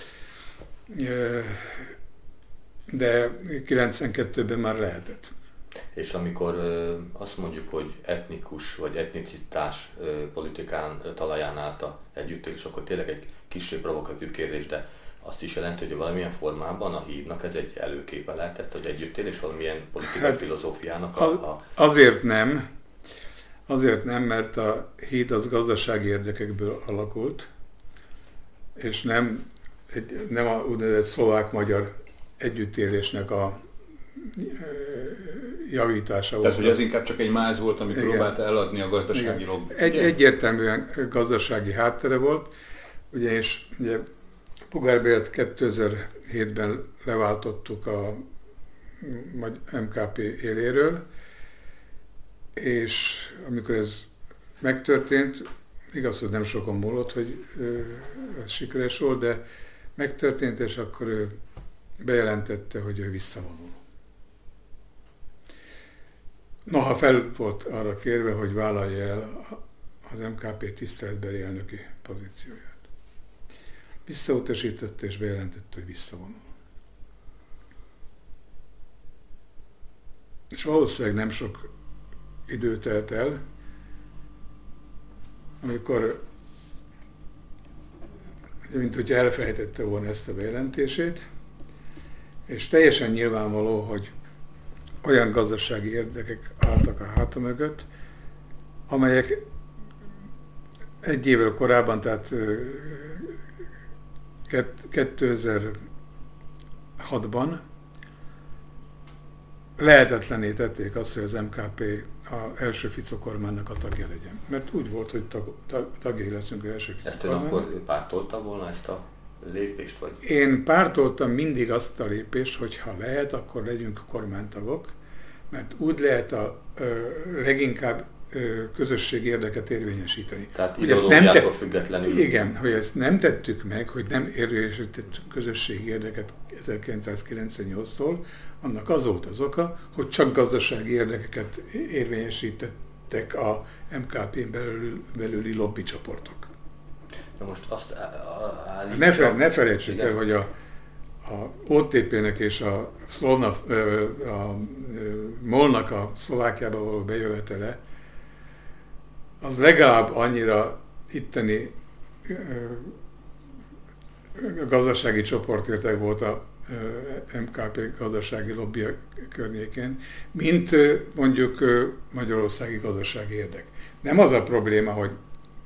[SPEAKER 3] de 92-ben már lehetett.
[SPEAKER 1] És amikor azt mondjuk, hogy etnikus vagy etnicitás politikán talaján állt a együttélés, akkor tényleg egy kicsi provokatív kérdés, de azt is jelenti, hogy valamilyen formában a hívnak ez egy előképe lehetett az együttélés, valamilyen politikai hát, filozófiának a, a...
[SPEAKER 3] Azért nem, azért nem, mert a híd az gazdasági érdekekből alakult, és nem, egy, nem a úgynevezett szlovák-magyar együttélésnek a javítása
[SPEAKER 2] volt. Tehát, hogy ez inkább csak egy máz volt, amit próbálta eladni a gazdasági lobby.
[SPEAKER 3] Egy, egyértelműen gazdasági háttere volt, ugye, és ugye Pugár 2007-ben leváltottuk a MKP éléről, és amikor ez megtörtént, igaz, hogy nem sokon múlott, hogy ez sikeres volt, de megtörtént, és akkor ő bejelentette, hogy ő visszavonul. Noha fel volt arra kérve, hogy vállalja el az MKP tiszteletbeli elnöki pozícióját. Visszautasította és bejelentette, hogy visszavonul. És valószínűleg nem sok idő telt el, amikor, mint hogyha elfelejtette volna ezt a bejelentését, és teljesen nyilvánvaló, hogy olyan gazdasági érdekek álltak a háta mögött, amelyek egy évvel korábban, tehát 2006-ban lehetetlené tették azt, hogy az MKP a első Fico kormánynak a tagja legyen. Mert úgy volt, hogy tag, tag, tagjai leszünk az első
[SPEAKER 1] Fico Ezt ön akkor pártolta volna ezt a lépést? Vagy?
[SPEAKER 3] Én pártoltam mindig azt a lépést, hogy ha lehet, akkor legyünk kormánytagok, mert úgy lehet a ö, leginkább közösségi érdeket érvényesíteni.
[SPEAKER 1] Tehát hogy ezt nem te... függetlenül.
[SPEAKER 3] Igen, hogy ezt nem tettük meg, hogy nem érvényesítettük közösségi érdeket 1998-tól, annak az volt az oka, hogy csak gazdasági érdekeket érvényesítettek a MKP-n belül, belüli lobbycsoportok.
[SPEAKER 1] Na most azt állítja...
[SPEAKER 3] Ne, fel, ne felejtsük el, hogy a, a OTP-nek és a, Szlovna, a MOL-nak a Szlovákiába való bejövetele az legalább annyira itteni gazdasági csoportértek volt a MKP gazdasági lobby környékén, mint mondjuk magyarországi gazdasági érdek. Nem az a probléma, hogy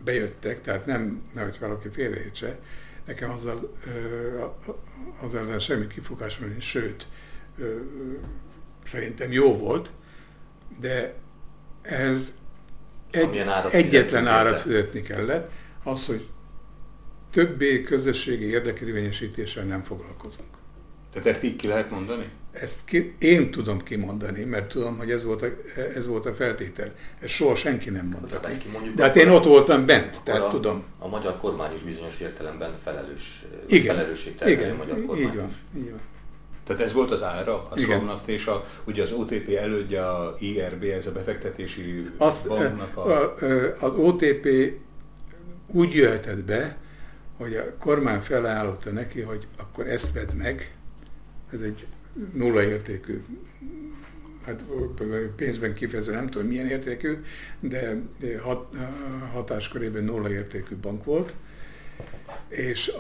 [SPEAKER 3] bejöttek, tehát nem, nehogy valaki félreértse, nekem azzal, az ellen semmi kifogásom nincs, sőt, szerintem jó volt, de ez egy, árat egyetlen árat fizetni kellett, az, hogy többé közösségi érdekérvényesítéssel nem foglalkozunk.
[SPEAKER 2] Tehát ezt így ki lehet mondani?
[SPEAKER 3] Ezt ki, én tudom kimondani, mert tudom, hogy ez volt a, ez volt a feltétel. Ezt soha senki nem mondta ki. ki mondjuk De hát én ott voltam bent, tehát
[SPEAKER 1] a,
[SPEAKER 3] tudom.
[SPEAKER 1] A magyar kormány is bizonyos értelemben felelős,
[SPEAKER 3] igen,
[SPEAKER 1] felelősség
[SPEAKER 3] igen,
[SPEAKER 1] a magyar kormány
[SPEAKER 3] így van, így van.
[SPEAKER 2] Tehát ez volt az ára, a Szlomnaft és a, ugye az OTP elődje a IRB, ez a befektetési
[SPEAKER 3] Azt, banknak a... a... Az OTP úgy jöhetett be, hogy a kormány felajánlotta neki, hogy akkor ezt vedd meg, ez egy nulla értékű, hát pénzben kifejezve nem tudom milyen értékű, de hat, hatáskörében nulla értékű bank volt, és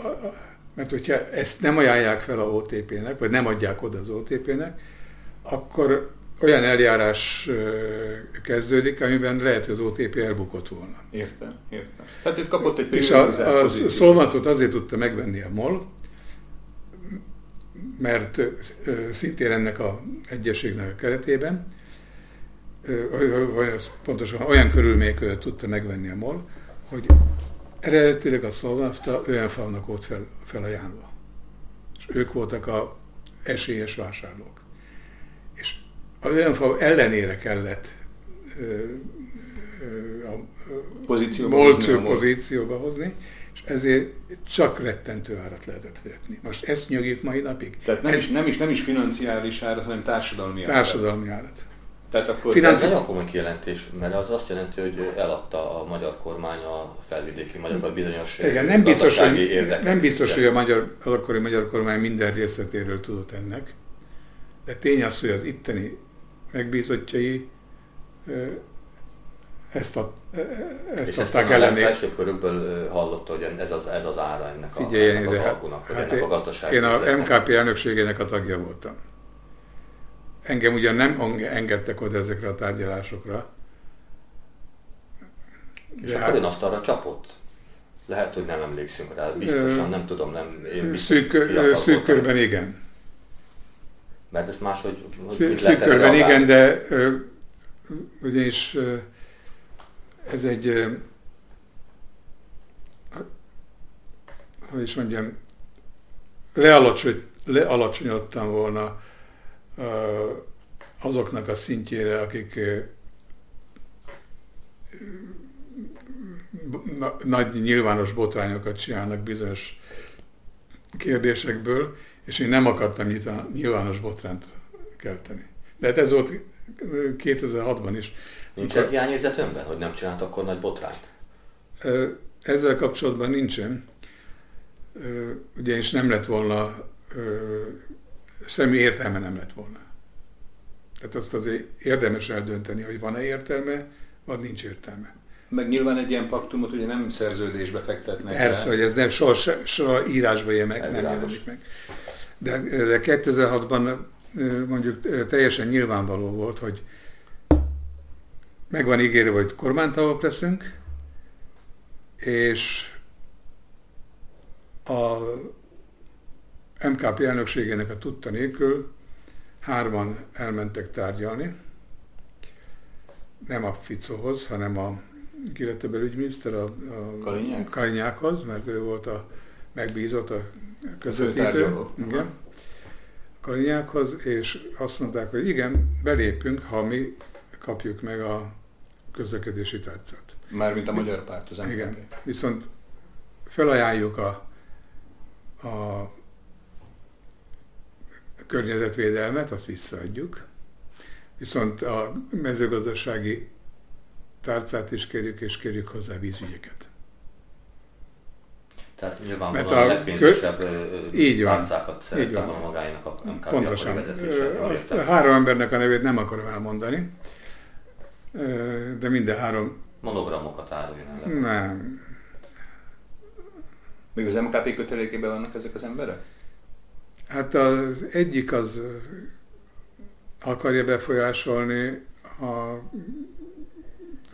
[SPEAKER 3] mert hogyha ezt nem ajánlják fel a OTP-nek, vagy nem adják oda az OTP-nek, akkor olyan eljárás kezdődik, amiben lehet, hogy az OTP elbukott volna.
[SPEAKER 2] Értem, értem. Tehát itt kapott egy
[SPEAKER 3] És a, a Szolmacot azért tudta megvenni a MOL, mert szintén ennek a egyességnek a keretében, pontosan olyan körülmények között tudta megvenni a MOL, hogy Eredetileg a Szolnafta falnak volt fel, felajánlva. És ők voltak a esélyes vásárlók. És a fal ellenére kellett ö, ö, a
[SPEAKER 2] pozícióba, hozni,
[SPEAKER 3] pozícióba hozni, és ezért csak rettentő árat lehetett fizetni. Most ezt nyögít mai napig.
[SPEAKER 2] Tehát nem,
[SPEAKER 3] ez
[SPEAKER 2] is, nem, is, nem is financiális árat, hanem társadalmi árat.
[SPEAKER 3] társadalmi árat.
[SPEAKER 2] Tehát akkor
[SPEAKER 1] Ez
[SPEAKER 3] Finansz-
[SPEAKER 1] egy nagyon komoly kijelentés, mert az azt jelenti, hogy eladta a magyar kormány a felvidéki magyar, vagy bizonyos
[SPEAKER 3] Igen, nem biztos, hogy, nem biztos, hogy a magyar, az akkori magyar kormány minden részletéről tudott ennek, de tény az, hogy az itteni megbízottjai ezt, a, ezt
[SPEAKER 1] És ezt
[SPEAKER 3] adták
[SPEAKER 1] a
[SPEAKER 3] ellenére.
[SPEAKER 1] legfelsőbb körökből hallotta, hogy ez az, ez az ára ennek a,
[SPEAKER 3] Figyeljen
[SPEAKER 1] ennek az alkunak,
[SPEAKER 3] hát
[SPEAKER 1] ennek a gazdasági
[SPEAKER 3] én a. MKP elnökségének a tagja voltam. Engem ugyan nem eng- engedtek oda ezekre a tárgyalásokra.
[SPEAKER 1] És akkor ön azt arra csapott? Lehet, hogy nem emlékszünk rá, biztosan, nem tudom, nem, én biztos
[SPEAKER 3] szűk, körben igen.
[SPEAKER 1] Mert ez máshogy, hogy
[SPEAKER 3] Szűk körben igen, de ö, ugyanis ö, ez egy, ö, hogy is mondjam, lealacsony, lealacsonyodtam volna azoknak a szintjére, akik nagy nyilvános botrányokat csinálnak bizonyos kérdésekből, és én nem akartam nyilvános botránt kelteni. De hát ez volt ö, 2006-ban is.
[SPEAKER 1] Nincs egy hiányérzet önben, hogy nem csinált akkor nagy botrányt?
[SPEAKER 3] Ezzel kapcsolatban nincsen. Ö, Ugyanis nem lett volna, semmi értelme nem lett volna. Tehát azt azért érdemes eldönteni, hogy van-e értelme, vagy nincs értelme.
[SPEAKER 2] Meg nyilván egy ilyen paktumot ugye nem szerződésbe fektetnek.
[SPEAKER 3] Persze,
[SPEAKER 2] le.
[SPEAKER 3] hogy ez nem soha, soha írásba ilyen meg, nem jelenik meg. De, de 2006-ban ö, mondjuk teljesen nyilvánvaló volt, hogy meg van ígérve, hogy kormánytagok leszünk, és a MKP elnökségének a tudta nélkül hárman elmentek tárgyalni, nem a Ficóhoz, hanem a ki lett a belügyminiszter, a, a
[SPEAKER 2] Kalinyák?
[SPEAKER 3] Kalinyákhoz, mert ő volt a megbízott, a közvetítő. Igen. Kalinyákhoz, és azt mondták, hogy igen, belépünk, ha mi kapjuk meg a közlekedési tárcát.
[SPEAKER 2] Mármint a magyar párt, az MKP.
[SPEAKER 3] Igen. Viszont felajánljuk a, a környezetvédelmet, azt visszaadjuk. Viszont a mezőgazdasági tárcát is kérjük, és kérjük hozzá vízügyeket.
[SPEAKER 1] Tehát
[SPEAKER 3] Mert
[SPEAKER 1] nyilvánvalóan
[SPEAKER 3] a
[SPEAKER 1] a legpénzesebb ö,
[SPEAKER 3] így van.
[SPEAKER 1] tárcákat
[SPEAKER 3] Így
[SPEAKER 1] szerette
[SPEAKER 3] van.
[SPEAKER 1] volna magának a MKP
[SPEAKER 3] Pontosan. Azt három embernek a nevét nem akarom elmondani, de minden három
[SPEAKER 1] Monogramokat áruljon el.
[SPEAKER 3] nem.
[SPEAKER 2] Még az MKP kötelékében vannak ezek az emberek?
[SPEAKER 3] Hát az egyik az akarja befolyásolni a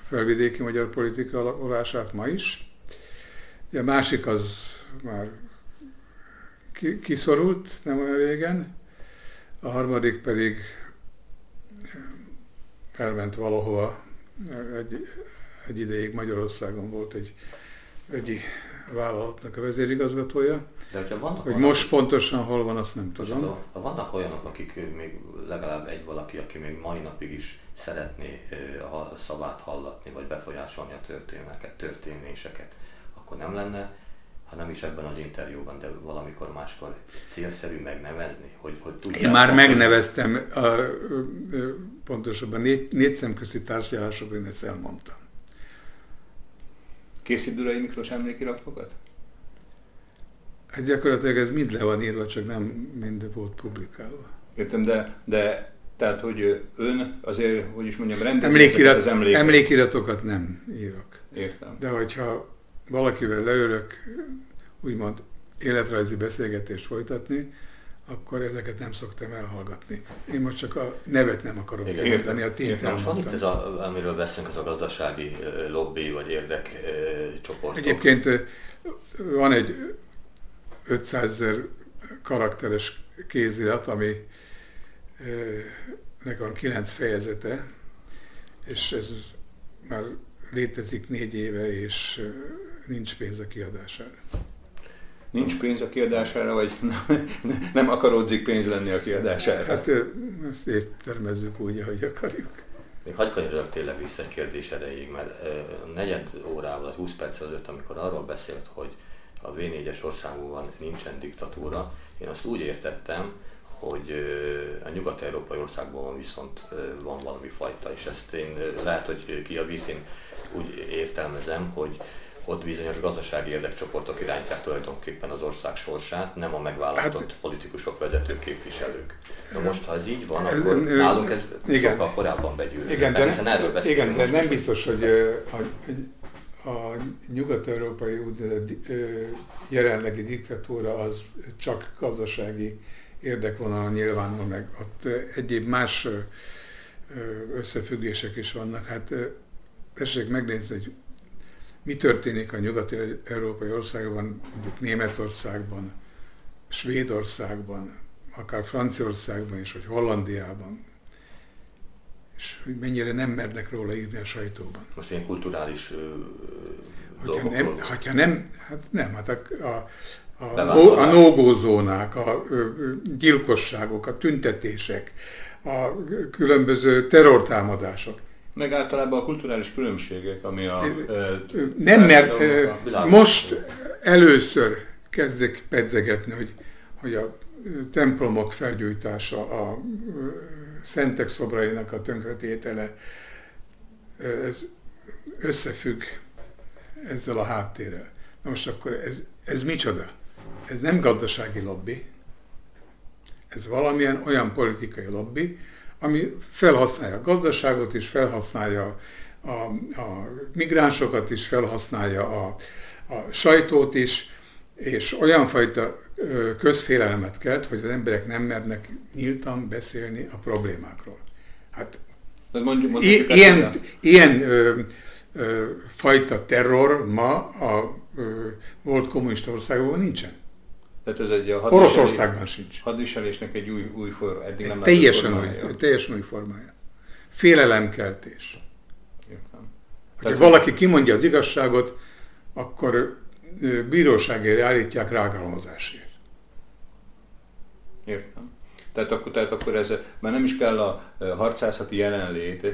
[SPEAKER 3] felvidéki magyar politika alakulását ma is. A másik az már ki- kiszorult nem olyan régen, a harmadik pedig elment valahova, egy, egy ideig Magyarországon volt egy vegyi vállalatnak a vezérigazgatója,
[SPEAKER 1] De hogyha vannak
[SPEAKER 3] hogy
[SPEAKER 1] olyanok-
[SPEAKER 3] most pontosan hol van, azt nem
[SPEAKER 1] Most
[SPEAKER 3] tudom.
[SPEAKER 1] ha- ha vannak olyanok, akik még legalább egy valaki, aki még mai napig is szeretné a szavát hallatni, vagy befolyásolni a történeteket, történéseket, akkor nem lenne, ha nem is ebben az interjúban, de valamikor máskor célszerű megnevezni, hogy, hogy tudják
[SPEAKER 3] Én már megneveztem, a, pontosabban négy, négy szemközi tárgyalásokon én ezt elmondtam.
[SPEAKER 2] Készít Durai Miklós emlékiratokat?
[SPEAKER 3] Hát gyakorlatilag ez mind le van írva, csak nem mind volt publikálva.
[SPEAKER 2] Értem, de, de tehát, hogy ön azért, hogy is mondjam, rendezi
[SPEAKER 3] Emlékirat,
[SPEAKER 2] az emléket.
[SPEAKER 3] emlékiratokat nem írok.
[SPEAKER 2] Értem.
[SPEAKER 3] De hogyha valakivel leülök, úgymond életrajzi beszélgetést folytatni, akkor ezeket nem szoktam elhallgatni. Én most csak a nevet nem akarom
[SPEAKER 1] Igen,
[SPEAKER 3] kimondani, a tényt.
[SPEAKER 1] Most van itt ez, a, amiről beszélünk, ez a gazdasági lobby vagy érdekcsoport.
[SPEAKER 3] Egyébként van egy 500 ezer karakteres kézirat, ami ö, nek van kilenc fejezete, és ez már létezik négy éve, és ö, nincs pénz a kiadására.
[SPEAKER 2] Nincs pénz a kiadására, vagy nem, nem akarodzik pénz lenni a kiadására?
[SPEAKER 3] Hát ö, ezt értelmezzük úgy, ahogy akarjuk.
[SPEAKER 1] Még hagyd kanyarodjak tényleg vissza egy kérdés erejéig, mert a negyed órával, vagy 20 perc előtt, amikor arról beszélt, hogy a V4-es országban nincsen diktatúra. Én azt úgy értettem, hogy a nyugat-európai országban viszont van valami fajta, és ezt én lehet, hogy kiavít, én úgy értelmezem, hogy ott bizonyos gazdasági érdekcsoportok irányítják tulajdonképpen az ország sorsát, nem a megválasztott hát, politikusok, vezető képviselők. Na most, ha ez így van, akkor ez, nálunk ez igen, sokkal korábban begyűlt.
[SPEAKER 3] Igen, de, hiszen erről igen, de nem biztos, hogy a, a nyugat-európai jelenlegi diktatúra az csak gazdasági érdekvonalon nyilvánul meg. Ott egyéb más összefüggések is vannak. Hát tessék megnézni, hogy mi történik a nyugat-európai országban, mondjuk Németországban, Svédországban, akár Franciaországban is, vagy Hollandiában, és hogy mennyire nem mernek róla írni a sajtóban.
[SPEAKER 1] Most ilyen kulturális
[SPEAKER 3] hogyha nem, hogyha nem, hát nem, hát a, a, a, a nógózónák, a gyilkosságok, a tüntetések, a különböző terrortámadások.
[SPEAKER 2] Meg általában a kulturális különbségek, ami a...
[SPEAKER 3] Nem, mert a most először kezdek pedzegetni, hogy, hogy a templomok felgyújtása, a szentek szobrainak a tönkretétele, ez összefügg ezzel a háttérrel. Na most akkor ez, ez micsoda? Ez nem gazdasági lobby, ez valamilyen olyan politikai lobby, ami felhasználja a gazdaságot is, felhasználja a, a migránsokat is, felhasználja a, a sajtót is, és olyan fajta közfélelmet kelt, hogy az emberek nem mernek nyíltan beszélni a problémákról. Hát mondjuk, mondjuk ilyen, ilyen ö, ö, fajta terror ma a ö, volt kommunista országokban nincsen.
[SPEAKER 2] Tehát ez egy a
[SPEAKER 3] Oroszországban sincs.
[SPEAKER 2] Hadviselésnek egy új, új forma, eddig nem
[SPEAKER 3] teljesen új, teljesen új formája. Félelemkeltés. Értem. Hogyha valaki kimondja az igazságot, akkor bíróságért állítják rágalmazásért.
[SPEAKER 2] Értem. Tehát akkor, tehát akkor ez már nem is kell a harcászati jelenlét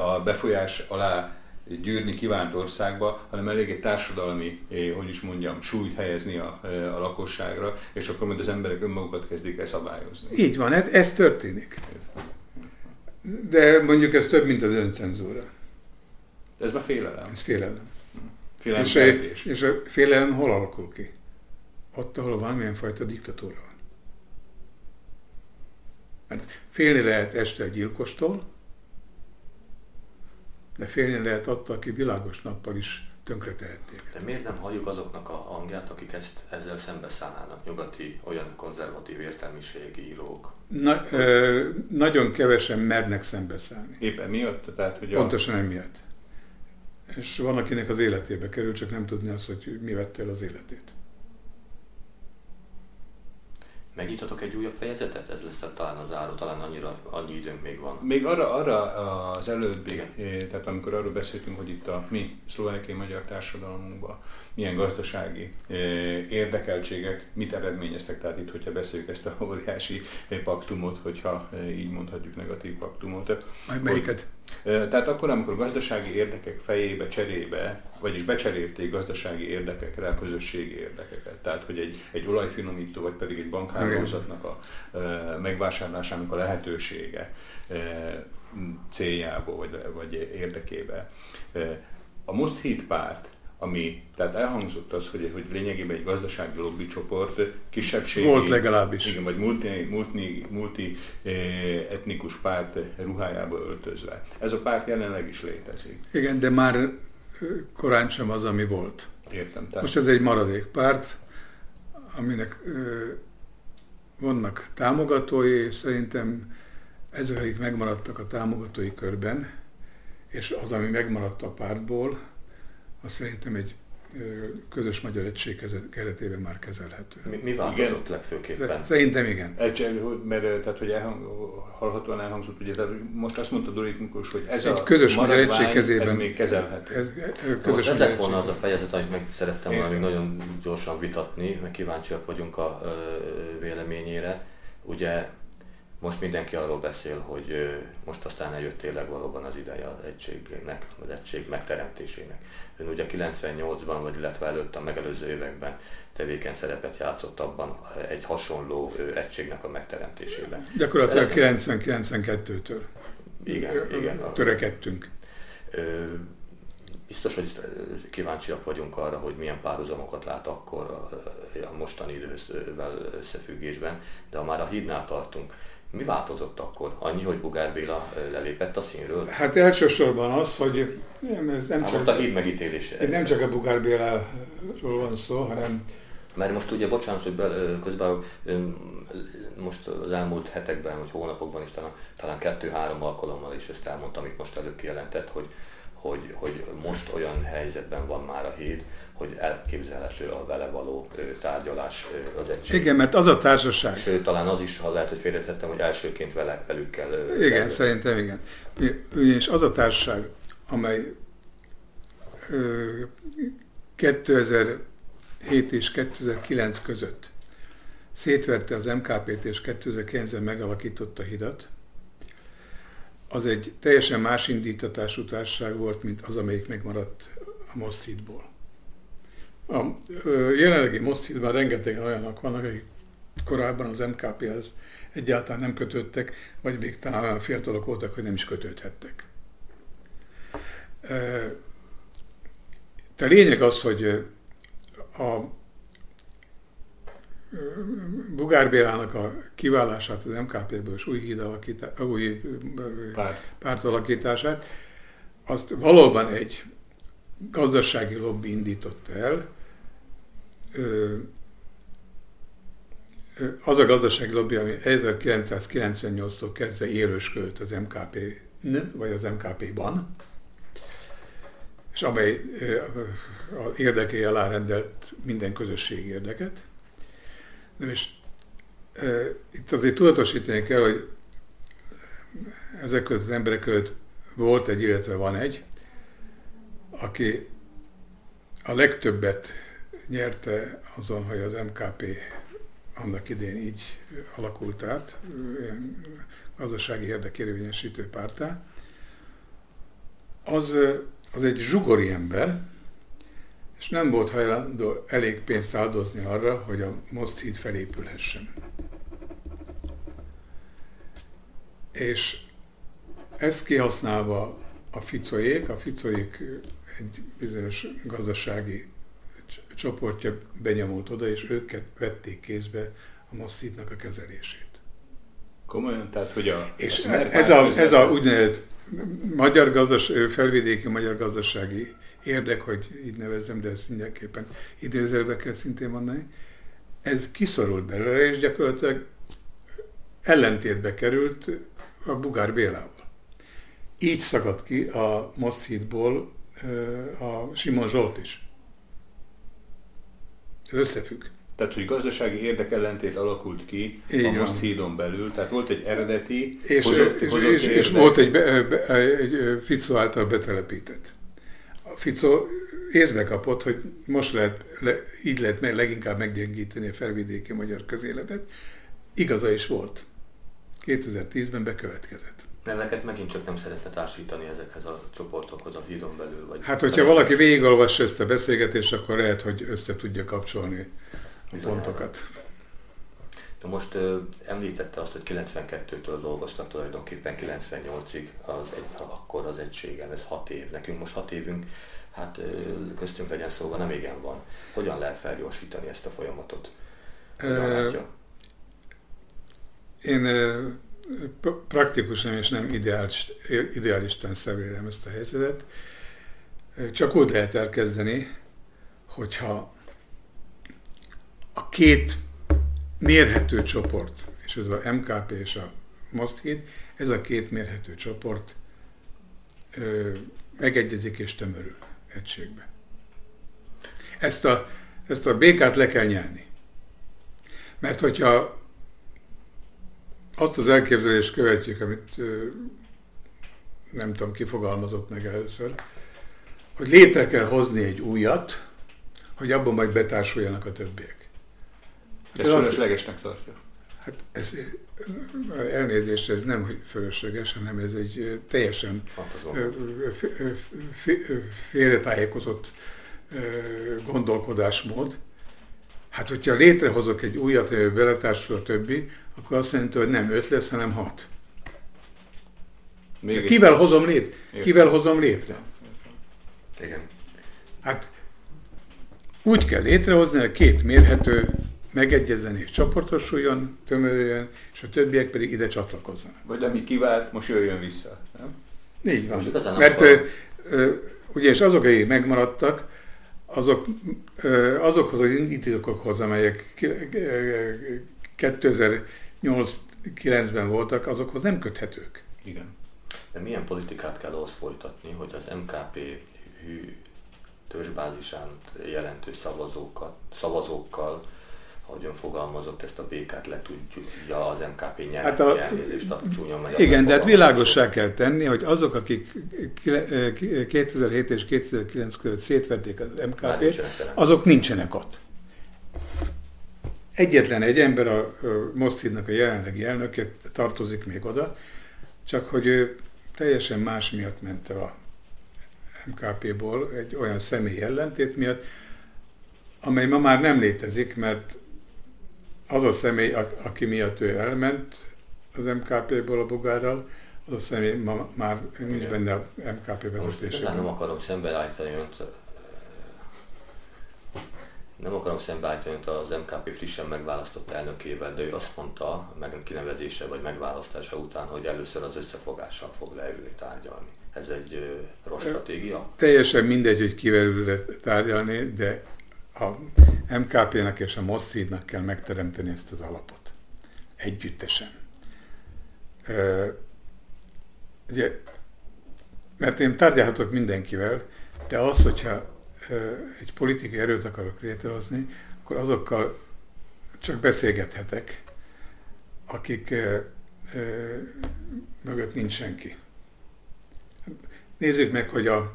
[SPEAKER 2] a befolyás alá gyűrni kívánt országba, hanem elég egy társadalmi, hogy is mondjam, súlyt helyezni a, a lakosságra, és akkor majd az emberek önmagukat kezdik el szabályozni.
[SPEAKER 3] Így van, ez, ez történik. De mondjuk ez több, mint az öncenzúra.
[SPEAKER 2] Ez már félelem.
[SPEAKER 3] Ez félelem. Félelem és, a, és a félelem hol alakul ki? Ott, ahol valamilyen fajta diktatúra van. Mert félni lehet este egy gyilkostól, de félni lehet attól, aki világos nappal is tönkretehették.
[SPEAKER 1] De miért nem halljuk azoknak a hangját, akik ezt, ezzel szembeszállnának, nyugati, olyan konzervatív értelmiségi írók?
[SPEAKER 3] Na, ö, nagyon kevesen mernek szembeszállni.
[SPEAKER 2] Éppen miatt? Tehát, hogy
[SPEAKER 3] Pontosan a... emiatt. És van, akinek az életébe kerül, csak nem tudni azt, hogy mi vette el az életét.
[SPEAKER 1] Megnyitatok egy újabb fejezetet? Ez lesz talán az záró, talán annyira, annyi időnk még van.
[SPEAKER 2] Még arra, arra az előbbi, Igen. Eh, tehát amikor arról beszéltünk, hogy itt a mi szlovákiai magyar társadalmunkban milyen gazdasági érdekeltségek mit eredményeztek. Tehát itt, hogyha beszéljük ezt a óriási paktumot, hogyha így mondhatjuk negatív paktumot.
[SPEAKER 3] Majd melyiket?
[SPEAKER 2] Tehát akkor, amikor gazdasági érdekek fejébe, cserébe, vagyis becserélték gazdasági érdekekre a közösségi érdekeket. Tehát, hogy egy, egy olajfinomító, vagy pedig egy bankhálózatnak a megvásárlásának a lehetősége céljából, vagy, vagy érdekébe. A Most Hit párt ami, tehát elhangzott az, hogy, hogy lényegében egy gazdasági lobby csoport, kisebbségi...
[SPEAKER 3] Volt legalábbis.
[SPEAKER 2] Igen, vagy multi, multi, multi etnikus párt ruhájába öltözve. Ez a párt jelenleg is létezik.
[SPEAKER 3] Igen, de már korán sem az, ami volt.
[SPEAKER 2] Értem.
[SPEAKER 3] Tehát... Most ez egy maradék párt, aminek vannak támogatói, és szerintem ezek, akik megmaradtak a támogatói körben, és az, ami megmaradt a pártból, az szerintem egy közös magyar egység keretében már kezelhető.
[SPEAKER 1] Mi, mi változott legfőképpen?
[SPEAKER 3] Szerintem igen.
[SPEAKER 2] Egy, mert, tehát, hogy elhang, hallhatóan elhangzott, ugye, tehát most azt mondta Dorit Miklós, hogy ez
[SPEAKER 3] egy a közös magyar egység kezében,
[SPEAKER 2] ez még kezelhető. Ez,
[SPEAKER 1] ez, közös most ez lett volna az a fejezet, amit meg szerettem volna még nagyon gyorsan vitatni, mert kíváncsiak vagyunk a ö, véleményére. Ugye most mindenki arról beszél, hogy most aztán eljött tényleg valóban az ideje az egységnek, az egység megteremtésének. Ön ugye 98-ban, vagy illetve előtt a megelőző években tevékeny szerepet játszott abban egy hasonló egységnek a megteremtésében.
[SPEAKER 3] Gyakorlatilag 90-92-től.
[SPEAKER 1] Igen, igen.
[SPEAKER 3] Törekedtünk.
[SPEAKER 1] Biztos, hogy kíváncsiak vagyunk arra, hogy milyen párhuzamokat lát akkor a mostani idővel összefüggésben, de ha már a hídnál tartunk, mi változott akkor? Annyi, hogy Bugár Béla lelépett a színről?
[SPEAKER 3] Hát elsősorban az, hogy nem, ez nem
[SPEAKER 1] csak, a híd megítélése.
[SPEAKER 3] Nem csak a Bugár Béláról van szó, hanem...
[SPEAKER 1] Mert most ugye, bocsánat, hogy közben most az elmúlt hetekben, vagy hónapokban is talán, talán kettő-három alkalommal is ezt elmondtam, amit most előbb kijelentett, hogy, hogy, hogy most olyan helyzetben van már a híd, hogy elképzelhető a vele való tárgyalás az egység.
[SPEAKER 3] Igen, mert az a társaság.
[SPEAKER 1] Sőt, talán az is, ha lehet, hogy félretettem, hogy elsőként vele, velük kell.
[SPEAKER 3] Igen, kell, szerintem igen. És az a társaság, amely 2007 és 2009 között szétverte az MKP-t és 2009-ben megalakította a hidat, az egy teljesen más indítatású társaság volt, mint az, amelyik megmaradt a Mosztítból. A jelenlegi Mosztítban rengeteg olyanok vannak, akik korábban az MKP-hez egyáltalán nem kötődtek, vagy még talán olyan fiatalok voltak, hogy nem is kötődhettek. De lényeg az, hogy a Bugár Bélának a kiválását az MKP-ből és új, híd új Párt. pártalakítását, azt valóban egy gazdasági lobby indította el. Az a gazdasági lobby, ami 1998-tól kezdve élősködött az MKP-n, vagy az MKP-ban, és amely érdekéi alárendelt minden közösség érdeket. És e, itt azért tudatosítani kell, hogy ezek között az emberek között volt egy, illetve van egy, aki a legtöbbet nyerte azon, hogy az MKP annak idén így alakult át, gazdasági érdekérvényesítő pártá, az, az egy zsugori ember, és nem volt hajlandó elég pénzt áldozni arra, hogy a Most híd felépülhessen. És ezt kihasználva a Ficoék, a Ficoék egy bizonyos gazdasági csoportja benyomult oda, és őket vették kézbe a Mosztítnak a kezelését.
[SPEAKER 2] Komolyan? Tehát, hogy a...
[SPEAKER 3] És ez a, ez a úgynevezett magyar gazdas, felvidéki magyar gazdasági érdek, hogy így nevezem, de ezt mindenképpen idézőbe kell szintén mondani, ez kiszorult belőle, és gyakorlatilag ellentétbe került a Bugár Bélával. Így szakadt ki a Moszthídból a Simon Zsolt is. Ez összefügg.
[SPEAKER 2] Tehát, hogy gazdasági érdekellentét alakult ki Így a Most hídon belül, tehát volt egy eredeti és, hozott,
[SPEAKER 3] és, hozott és, és volt egy, be, be, egy Fico által betelepített. A Fico észbe kapott, hogy most lehet, le, így lehet meg, leginkább meggyengíteni a felvidéki magyar közéletet. Igaza is volt. 2010-ben bekövetkezett
[SPEAKER 1] neveket megint csak nem szeretne társítani ezekhez a csoportokhoz a hídon belül. Vagy
[SPEAKER 3] hát, hogyha valaki végigolvassa ezt a beszélgetést, akkor lehet, hogy össze tudja kapcsolni a pontokat.
[SPEAKER 1] De most ö, említette azt, hogy 92-től dolgoztak tulajdonképpen 98-ig, az egy, akkor az egységen, ez 6 év. Nekünk most 6 évünk, hát ö, köztünk legyen szóval nem igen van. Hogyan lehet felgyorsítani ezt a folyamatot? Ö,
[SPEAKER 3] én ö, praktikusan és nem ideális, idealistán szemlélem ezt a helyzetet. Csak úgy lehet elkezdeni, hogyha a két mérhető csoport, és ez a MKP és a Moszthíd, ez a két mérhető csoport ö, megegyezik és tömörül egységbe. Ezt a, ezt a békát le kell nyelni. Mert hogyha azt az elképzelést követjük, amit nem tudom, ki fogalmazott meg először, hogy létre kell hozni egy újat, hogy abban majd betársuljanak a többiek.
[SPEAKER 2] Ez fölöslegesnek tartja.
[SPEAKER 3] Hát ez, elnézést, ez nem fölösleges, hanem ez egy teljesen félretájékozott gondolkodásmód. Hát, hogyha létrehozok egy újat, beletársul a többi, akkor azt jelenti, hogy nem öt lesz, hanem hat. Még Kivel hozom létre? Kivel hozom létre?
[SPEAKER 1] Igen.
[SPEAKER 3] Hát úgy kell létrehozni, hogy két mérhető megegyezzen és csoportosuljon, tömörüljön, és a többiek pedig ide csatlakozzanak.
[SPEAKER 2] Vagy ami kivált, most jöjjön vissza, nem?
[SPEAKER 3] Így van. Mert ö, ö, ugye, és azok, akik megmaradtak, azok, ö, azokhoz az indítókhoz, amelyek 2008-9-ben voltak, azokhoz nem köthetők.
[SPEAKER 2] Igen.
[SPEAKER 1] De milyen politikát kell ahhoz folytatni, hogy az MKP hű törzsbázisán jelentő szavazókkal, szavazókkal ahogyan fogalmazott, ezt a békát le tudja az MKP nyerni, hát a, elnézést a csúnya
[SPEAKER 3] magyar. Igen, de hát világossá kell tenni, hogy azok, akik 2007 és 2009 között szétverték az MKP-t, azok nincsenek ott. Egyetlen egy ember, a Moszidnak a jelenlegi elnöke tartozik még oda, csak hogy ő teljesen más miatt ment el a MKP-ból, egy olyan személy ellentét miatt, amely ma már nem létezik, mert az a személy, aki miatt ő elment az MKP-ból a Bugárral, az a személy ma már nincs benne a MKP vezetésében.
[SPEAKER 1] nem akarom szembeállítani önt, nem akarom szembeállítani önt az MKP frissen megválasztott elnökével, de ő azt mondta, meg kinevezése vagy megválasztása után, hogy először az összefogással fog leülni tárgyalni. Ez egy rossz stratégia?
[SPEAKER 3] Teljesen mindegy, hogy kivel tárgyalni, de a MKP-nek és a Mosszidnak kell megteremteni ezt az alapot. Együttesen. Ö, ugye, mert én tárgyalhatok mindenkivel, de az, hogyha ö, egy politikai erőt akarok létrehozni, akkor azokkal csak beszélgethetek, akik ö, ö, mögött nincs senki. Nézzük meg, hogy a,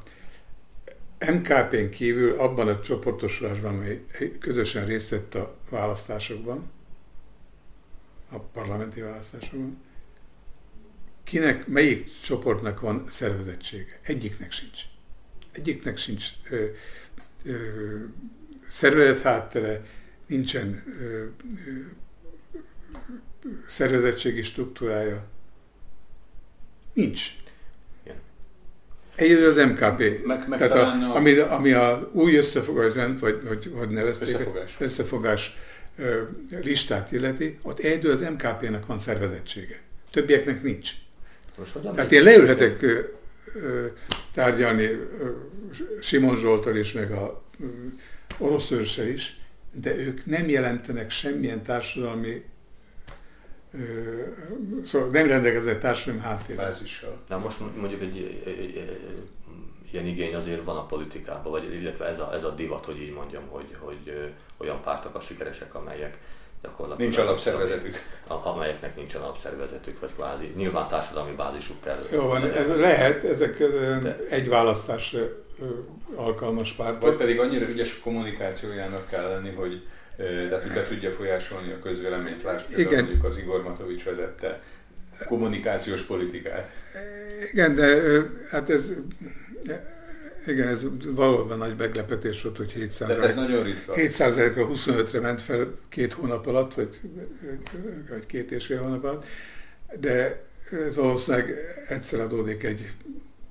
[SPEAKER 3] MKP-n kívül abban a csoportosulásban, amely közösen részt vett a választásokban, a parlamenti választásokban, kinek, melyik csoportnak van szervezettsége? Egyiknek sincs. Egyiknek sincs ö, ö, szervezet háttere, nincsen ö, ö, szervezettségi struktúrája. Nincs. Egyedül az MKP. Meg, meg Tehát a, a... Ami, ami a új összefogás rend, vagy hogy, hogy nevezték, összefogás, összefogás listát illeti, ott egyedül az MKP-nak van szervezettsége. Többieknek nincs. Most Tehát én leülhetek tárgyalni Simon Zsoltal is, meg a orosz is, de ők nem jelentenek semmilyen társadalmi szóval nem rendelkezett társadalmi háttérrel.
[SPEAKER 1] Na most mondjuk egy, egy, egy, egy ilyen igény azért van a politikában, vagy illetve ez a, ez a divat, hogy így mondjam, hogy, hogy olyan pártok a sikeresek, amelyek
[SPEAKER 2] gyakorlatilag... Nincs alapszervezetük.
[SPEAKER 1] Amelyeknek nincsen alapszervezetük, vagy kvázi. Nyilván társadalmi bázisuk kell.
[SPEAKER 3] Jó van, ez lehet, ezek de... egy választás alkalmas pártok.
[SPEAKER 2] Vagy pedig annyira ügyes kommunikációjának kell lenni, hogy tehát hogy be tudja folyásolni a közvéleményt, lásd például Igen. mondjuk az Igor Matovics vezette kommunikációs politikát.
[SPEAKER 3] Igen, de hát ez igen, ez valóban nagy meglepetés volt, hogy 700
[SPEAKER 2] ez nagyon ritka.
[SPEAKER 3] 700-ra 25-re ment fel két hónap alatt, vagy, vagy két és fél hónap alatt, de ez valószínűleg egyszer adódik egy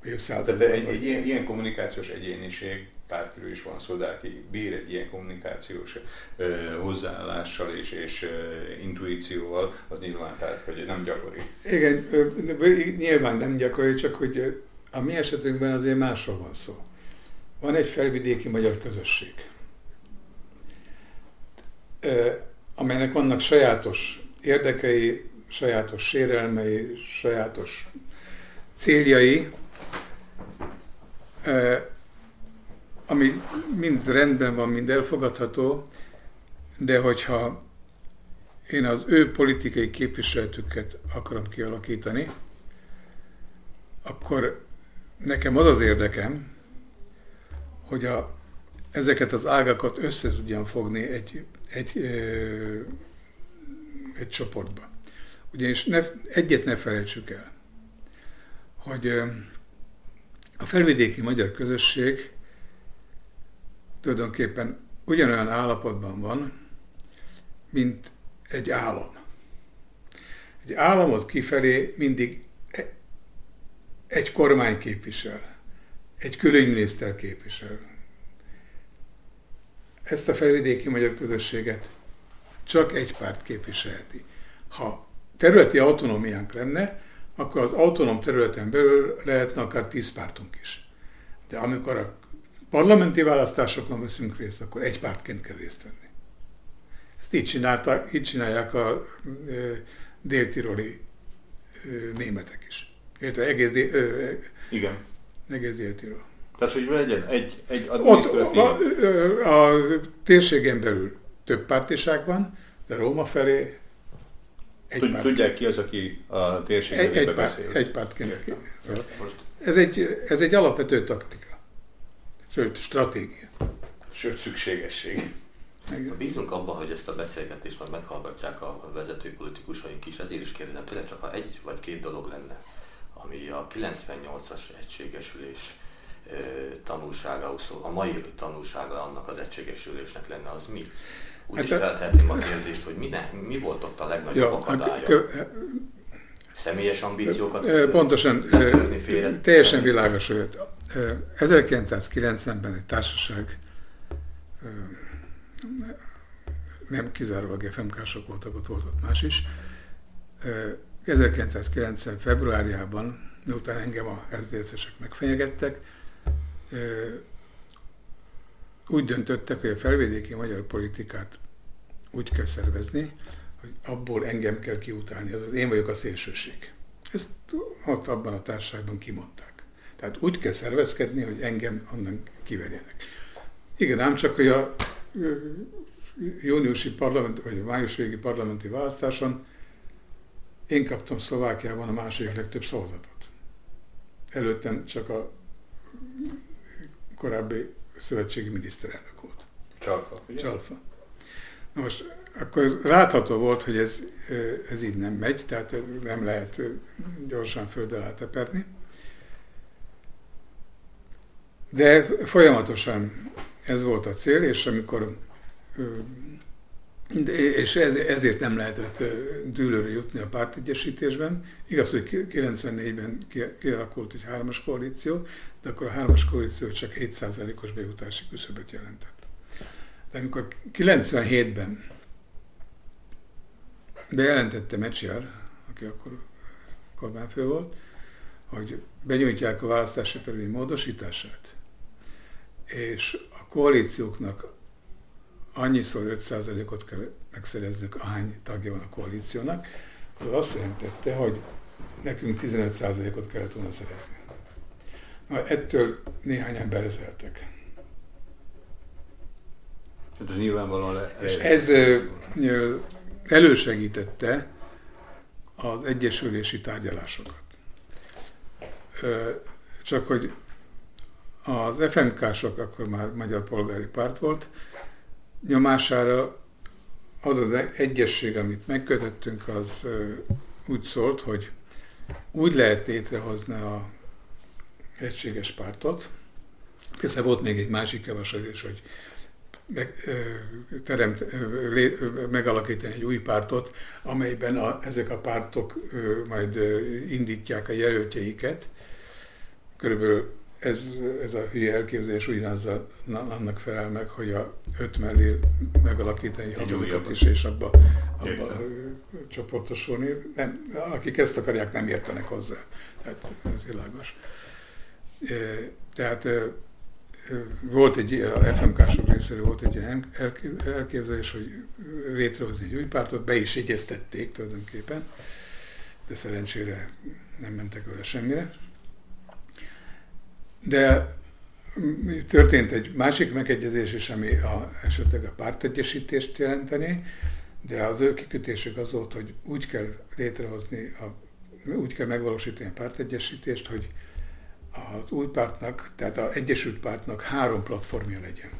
[SPEAKER 3] évszázad.
[SPEAKER 2] De egy, egy ilyen, ilyen kommunikációs egyéniség pártról is van szó, de aki bír egy ilyen kommunikációs ö, hozzáállással és, és ö, intuícióval, az nyilván tehát, hogy nem gyakori.
[SPEAKER 3] Igen, ö, nyilván nem gyakori, csak hogy a mi esetünkben azért másról van szó. Van egy felvidéki magyar közösség, ö, amelynek vannak sajátos érdekei, sajátos sérelmei, sajátos céljai, ami mind rendben van, mind elfogadható, de hogyha én az ő politikai képviseletüket akarom kialakítani, akkor nekem az az érdekem, hogy a, ezeket az ágakat össze tudjam fogni egy, egy, egy csoportba. Ugyanis ne, egyet ne felejtsük el, hogy a felvidéki magyar közösség tulajdonképpen ugyanolyan állapotban van, mint egy állam. Egy államot kifelé mindig e- egy kormány képvisel, egy külügyminiszter képvisel. Ezt a felvidéki magyar közösséget csak egy párt képviselheti. Ha területi autonómiánk lenne, akkor az autonóm területen belül lehetne akár tíz pártunk is. De amikor a parlamenti választásokon veszünk részt, akkor egy pártként kell részt venni. Ezt így, csinálta, így csinálják a e, déltiroli e, németek is. Érte, egész, dél, e,
[SPEAKER 2] Igen.
[SPEAKER 3] egész déltirol.
[SPEAKER 2] Tehát, hogy legyen egy, egy
[SPEAKER 3] adminisztratív... Ott, a, a, a térségen belül több pártiság van, de Róma felé
[SPEAKER 2] egy Tud, párt. Tudják ki az, aki a térségben
[SPEAKER 3] egy, egy beszél. Párt, egy pártként. Szóval ez, egy, ez egy alapvető taktika. Sőt, stratégia.
[SPEAKER 2] Sőt, szükségesség.
[SPEAKER 1] Bízunk abban, hogy ezt a beszélgetést majd meghallgatják a vezető politikusaink is, ezért is kérdezem tőle, csak ha egy vagy két dolog lenne, ami a 98-as egységesülés tanulsága, a mai tanulsága annak az egységesülésnek lenne, az mi? Úgy hát is feltehetném a kérdést, hogy mi, ne, mi volt ott a legnagyobb ja, akadálya? Kö, Személyes ambíciókat
[SPEAKER 3] Pontosan, teljesen világos, hogy 1990-ben egy társaság, nem kizárólag FMK-sok voltak, ott volt ott más is, 1990. februárjában, miután engem a SZDSZ-esek megfenyegettek, úgy döntöttek, hogy a felvidéki magyar politikát úgy kell szervezni, hogy abból engem kell kiutálni, azaz én vagyok a szélsőség. Ezt ott abban a társaságban kimondták. Tehát úgy kell szervezkedni, hogy engem onnan kiverjenek. Igen, ám csak, hogy a júniusi parlament, vagy a május végi parlamenti választáson én kaptam Szlovákiában a második legtöbb szavazatot. Előttem csak a korábbi szövetségi miniszterelnök volt.
[SPEAKER 2] Csalfa, ugye?
[SPEAKER 3] Csalfa. Na most akkor ez látható volt, hogy ez, ez így nem megy, tehát nem lehet gyorsan földre áteperni. De folyamatosan ez volt a cél, és amikor és ezért nem lehetett dűlőre jutni a pártegyesítésben. Igaz, hogy 94-ben kialakult egy hármas koalíció, de akkor a hármas koalíció csak 7%-os bejutási küszöböt jelentett. De amikor 97-ben bejelentette Mecsiar, aki akkor kormányfő volt, hogy benyújtják a választási törvény módosítását, és a koalícióknak annyiszor 5%-ot kell megszereznünk, ahány tagja van a koalíciónak, akkor azt jelentette, hogy nekünk 15%-ot kellett volna szerezni. Na, ettől néhányan berezeltek.
[SPEAKER 2] Hát ez nyilvánvalóan le,
[SPEAKER 3] És ez elősegítette az egyesülési tárgyalásokat. Csak hogy az FMK-sok akkor már Magyar Polgári Párt volt, nyomására az az egyesség, amit megkötöttünk, az úgy szólt, hogy úgy lehet létrehozni a egységes pártot. Persze volt még egy másik javaslat is, hogy meg, teremt, lé, megalakítani egy új pártot, amelyben a, ezek a pártok majd indítják a jelöltjeiket. Körülbelül ez, ez a hülye elképzelés ugyanaz annak felel meg, hogy a öt mellé megalakítani hatodikat is, és abba, abba csoportosulni. Nem, akik ezt akarják, nem értenek hozzá. Tehát ez világos. Tehát volt egy, a FMK-sok részéről volt egy ilyen elképzelés, hogy létrehozni egy új pártot, be is jegyeztették tulajdonképpen, de szerencsére nem mentek vele semmire. De történt egy másik megegyezés is, ami a, esetleg a pártegyesítést jelenteni, de az ő kikötésük az volt, hogy úgy kell létrehozni, a, úgy kell megvalósítani a pártegyesítést, hogy az új pártnak, tehát az Egyesült Pártnak három platformja legyen.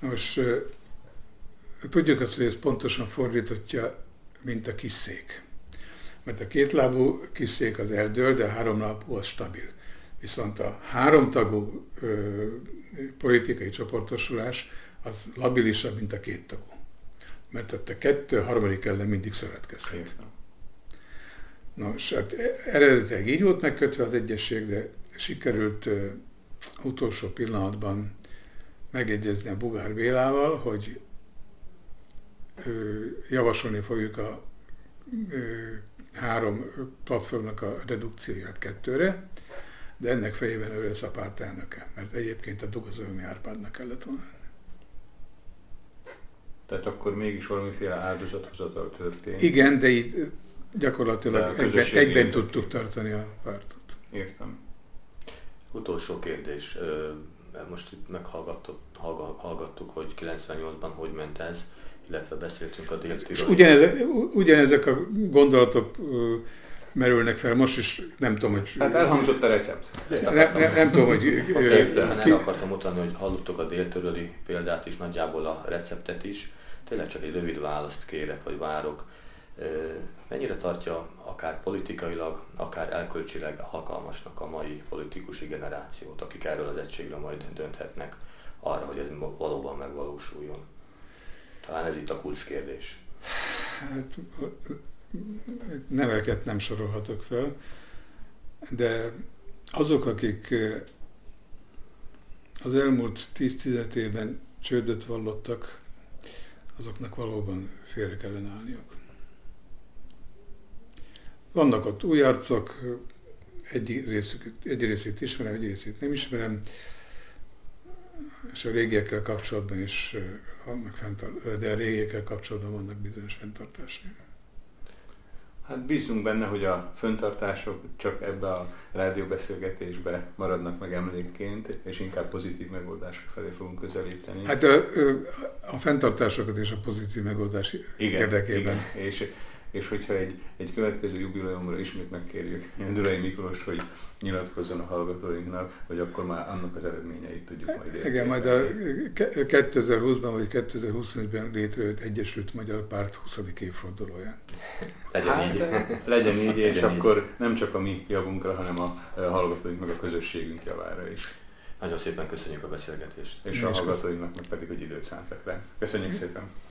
[SPEAKER 3] Most tudjuk azt, hogy ez pontosan fordítottja, mint a kis szék. Mert a kétlábú kis szék az eldől, de a háromlábú az stabil. Viszont a háromtagú ö, politikai csoportosulás az labilisabb, mint a kéttagú. Mert ott a kettő a harmadik ellen mindig szövetkezhet. Nos, hát eredetileg így volt megkötve az egyesség, de sikerült ö, utolsó pillanatban megegyezni a Bugár Bélával, hogy ö, javasolni fogjuk a ö, három platformnak a redukcióját kettőre, de ennek fejében ő lesz a párt elnöke, mert egyébként a Dugazolmi Árpádnak kellett volna.
[SPEAKER 2] Tehát akkor mégis valamiféle áldozathozatal történt.
[SPEAKER 3] Igen, de itt gyakorlatilag egyben, egyben tudtuk tartani a pártot.
[SPEAKER 2] Értem.
[SPEAKER 1] Utolsó kérdés. Most itt meghallgattuk, hogy 98-ban hogy ment ez, illetve beszéltünk a déltiről.
[SPEAKER 3] Ugyanezek, ugyanezek a gondolatok merülnek fel. Most is nem tudom, hogy...
[SPEAKER 2] Hát elhangzott a recept.
[SPEAKER 3] Ne, ne, nem tudom, hogy...
[SPEAKER 1] Értem, el akartam mutatni, hogy hallottuk a déltöröli példát is, nagyjából a receptet is. Tényleg csak egy rövid választ kérek, vagy várok. Mennyire tartja akár politikailag, akár elkölcsileg alkalmasnak a mai politikusi generációt, akik erről az egységről majd dönthetnek arra, hogy ez valóban megvalósuljon? Talán ez itt a kulcskérdés.
[SPEAKER 3] Hát neveket nem sorolhatok fel, de azok, akik az elmúlt 10-15 évben csődöt vallottak, azoknak valóban félre kellene állniuk. Vannak ott új arcok, egy, részük, egy részét ismerem, egy részét nem ismerem, és a régiekkel kapcsolatban is vannak fenntart, de a régiekkel kapcsolatban vannak bizonyos fenntartásai.
[SPEAKER 2] Hát bízunk benne, hogy a föntartások csak ebbe a rádióbeszélgetésbe maradnak meg emlékként, és inkább pozitív megoldások felé fogunk közelíteni.
[SPEAKER 3] Hát a, a fenntartásokat és a pozitív megoldás igen, érdekében.
[SPEAKER 2] Igen. És és hogyha egy, egy következő jubileumra ismét megkérjük Durai Miklós, hogy nyilatkozzon a hallgatóinknak, hogy akkor már annak az eredményeit tudjuk majd érni.
[SPEAKER 3] Igen, majd a 2020-ban vagy 2021-ben létrejött Egyesült Magyar Párt 20. évfordulóján.
[SPEAKER 1] Legyen hát, így.
[SPEAKER 2] Legyen így, legyen és így. akkor nem csak a mi javunkra, hanem a hallgatóink meg a közösségünk javára is.
[SPEAKER 1] Nagyon szépen köszönjük a beszélgetést.
[SPEAKER 2] És a hallgatóinknak meg pedig, hogy időt szántak rá. Köszönjük szépen!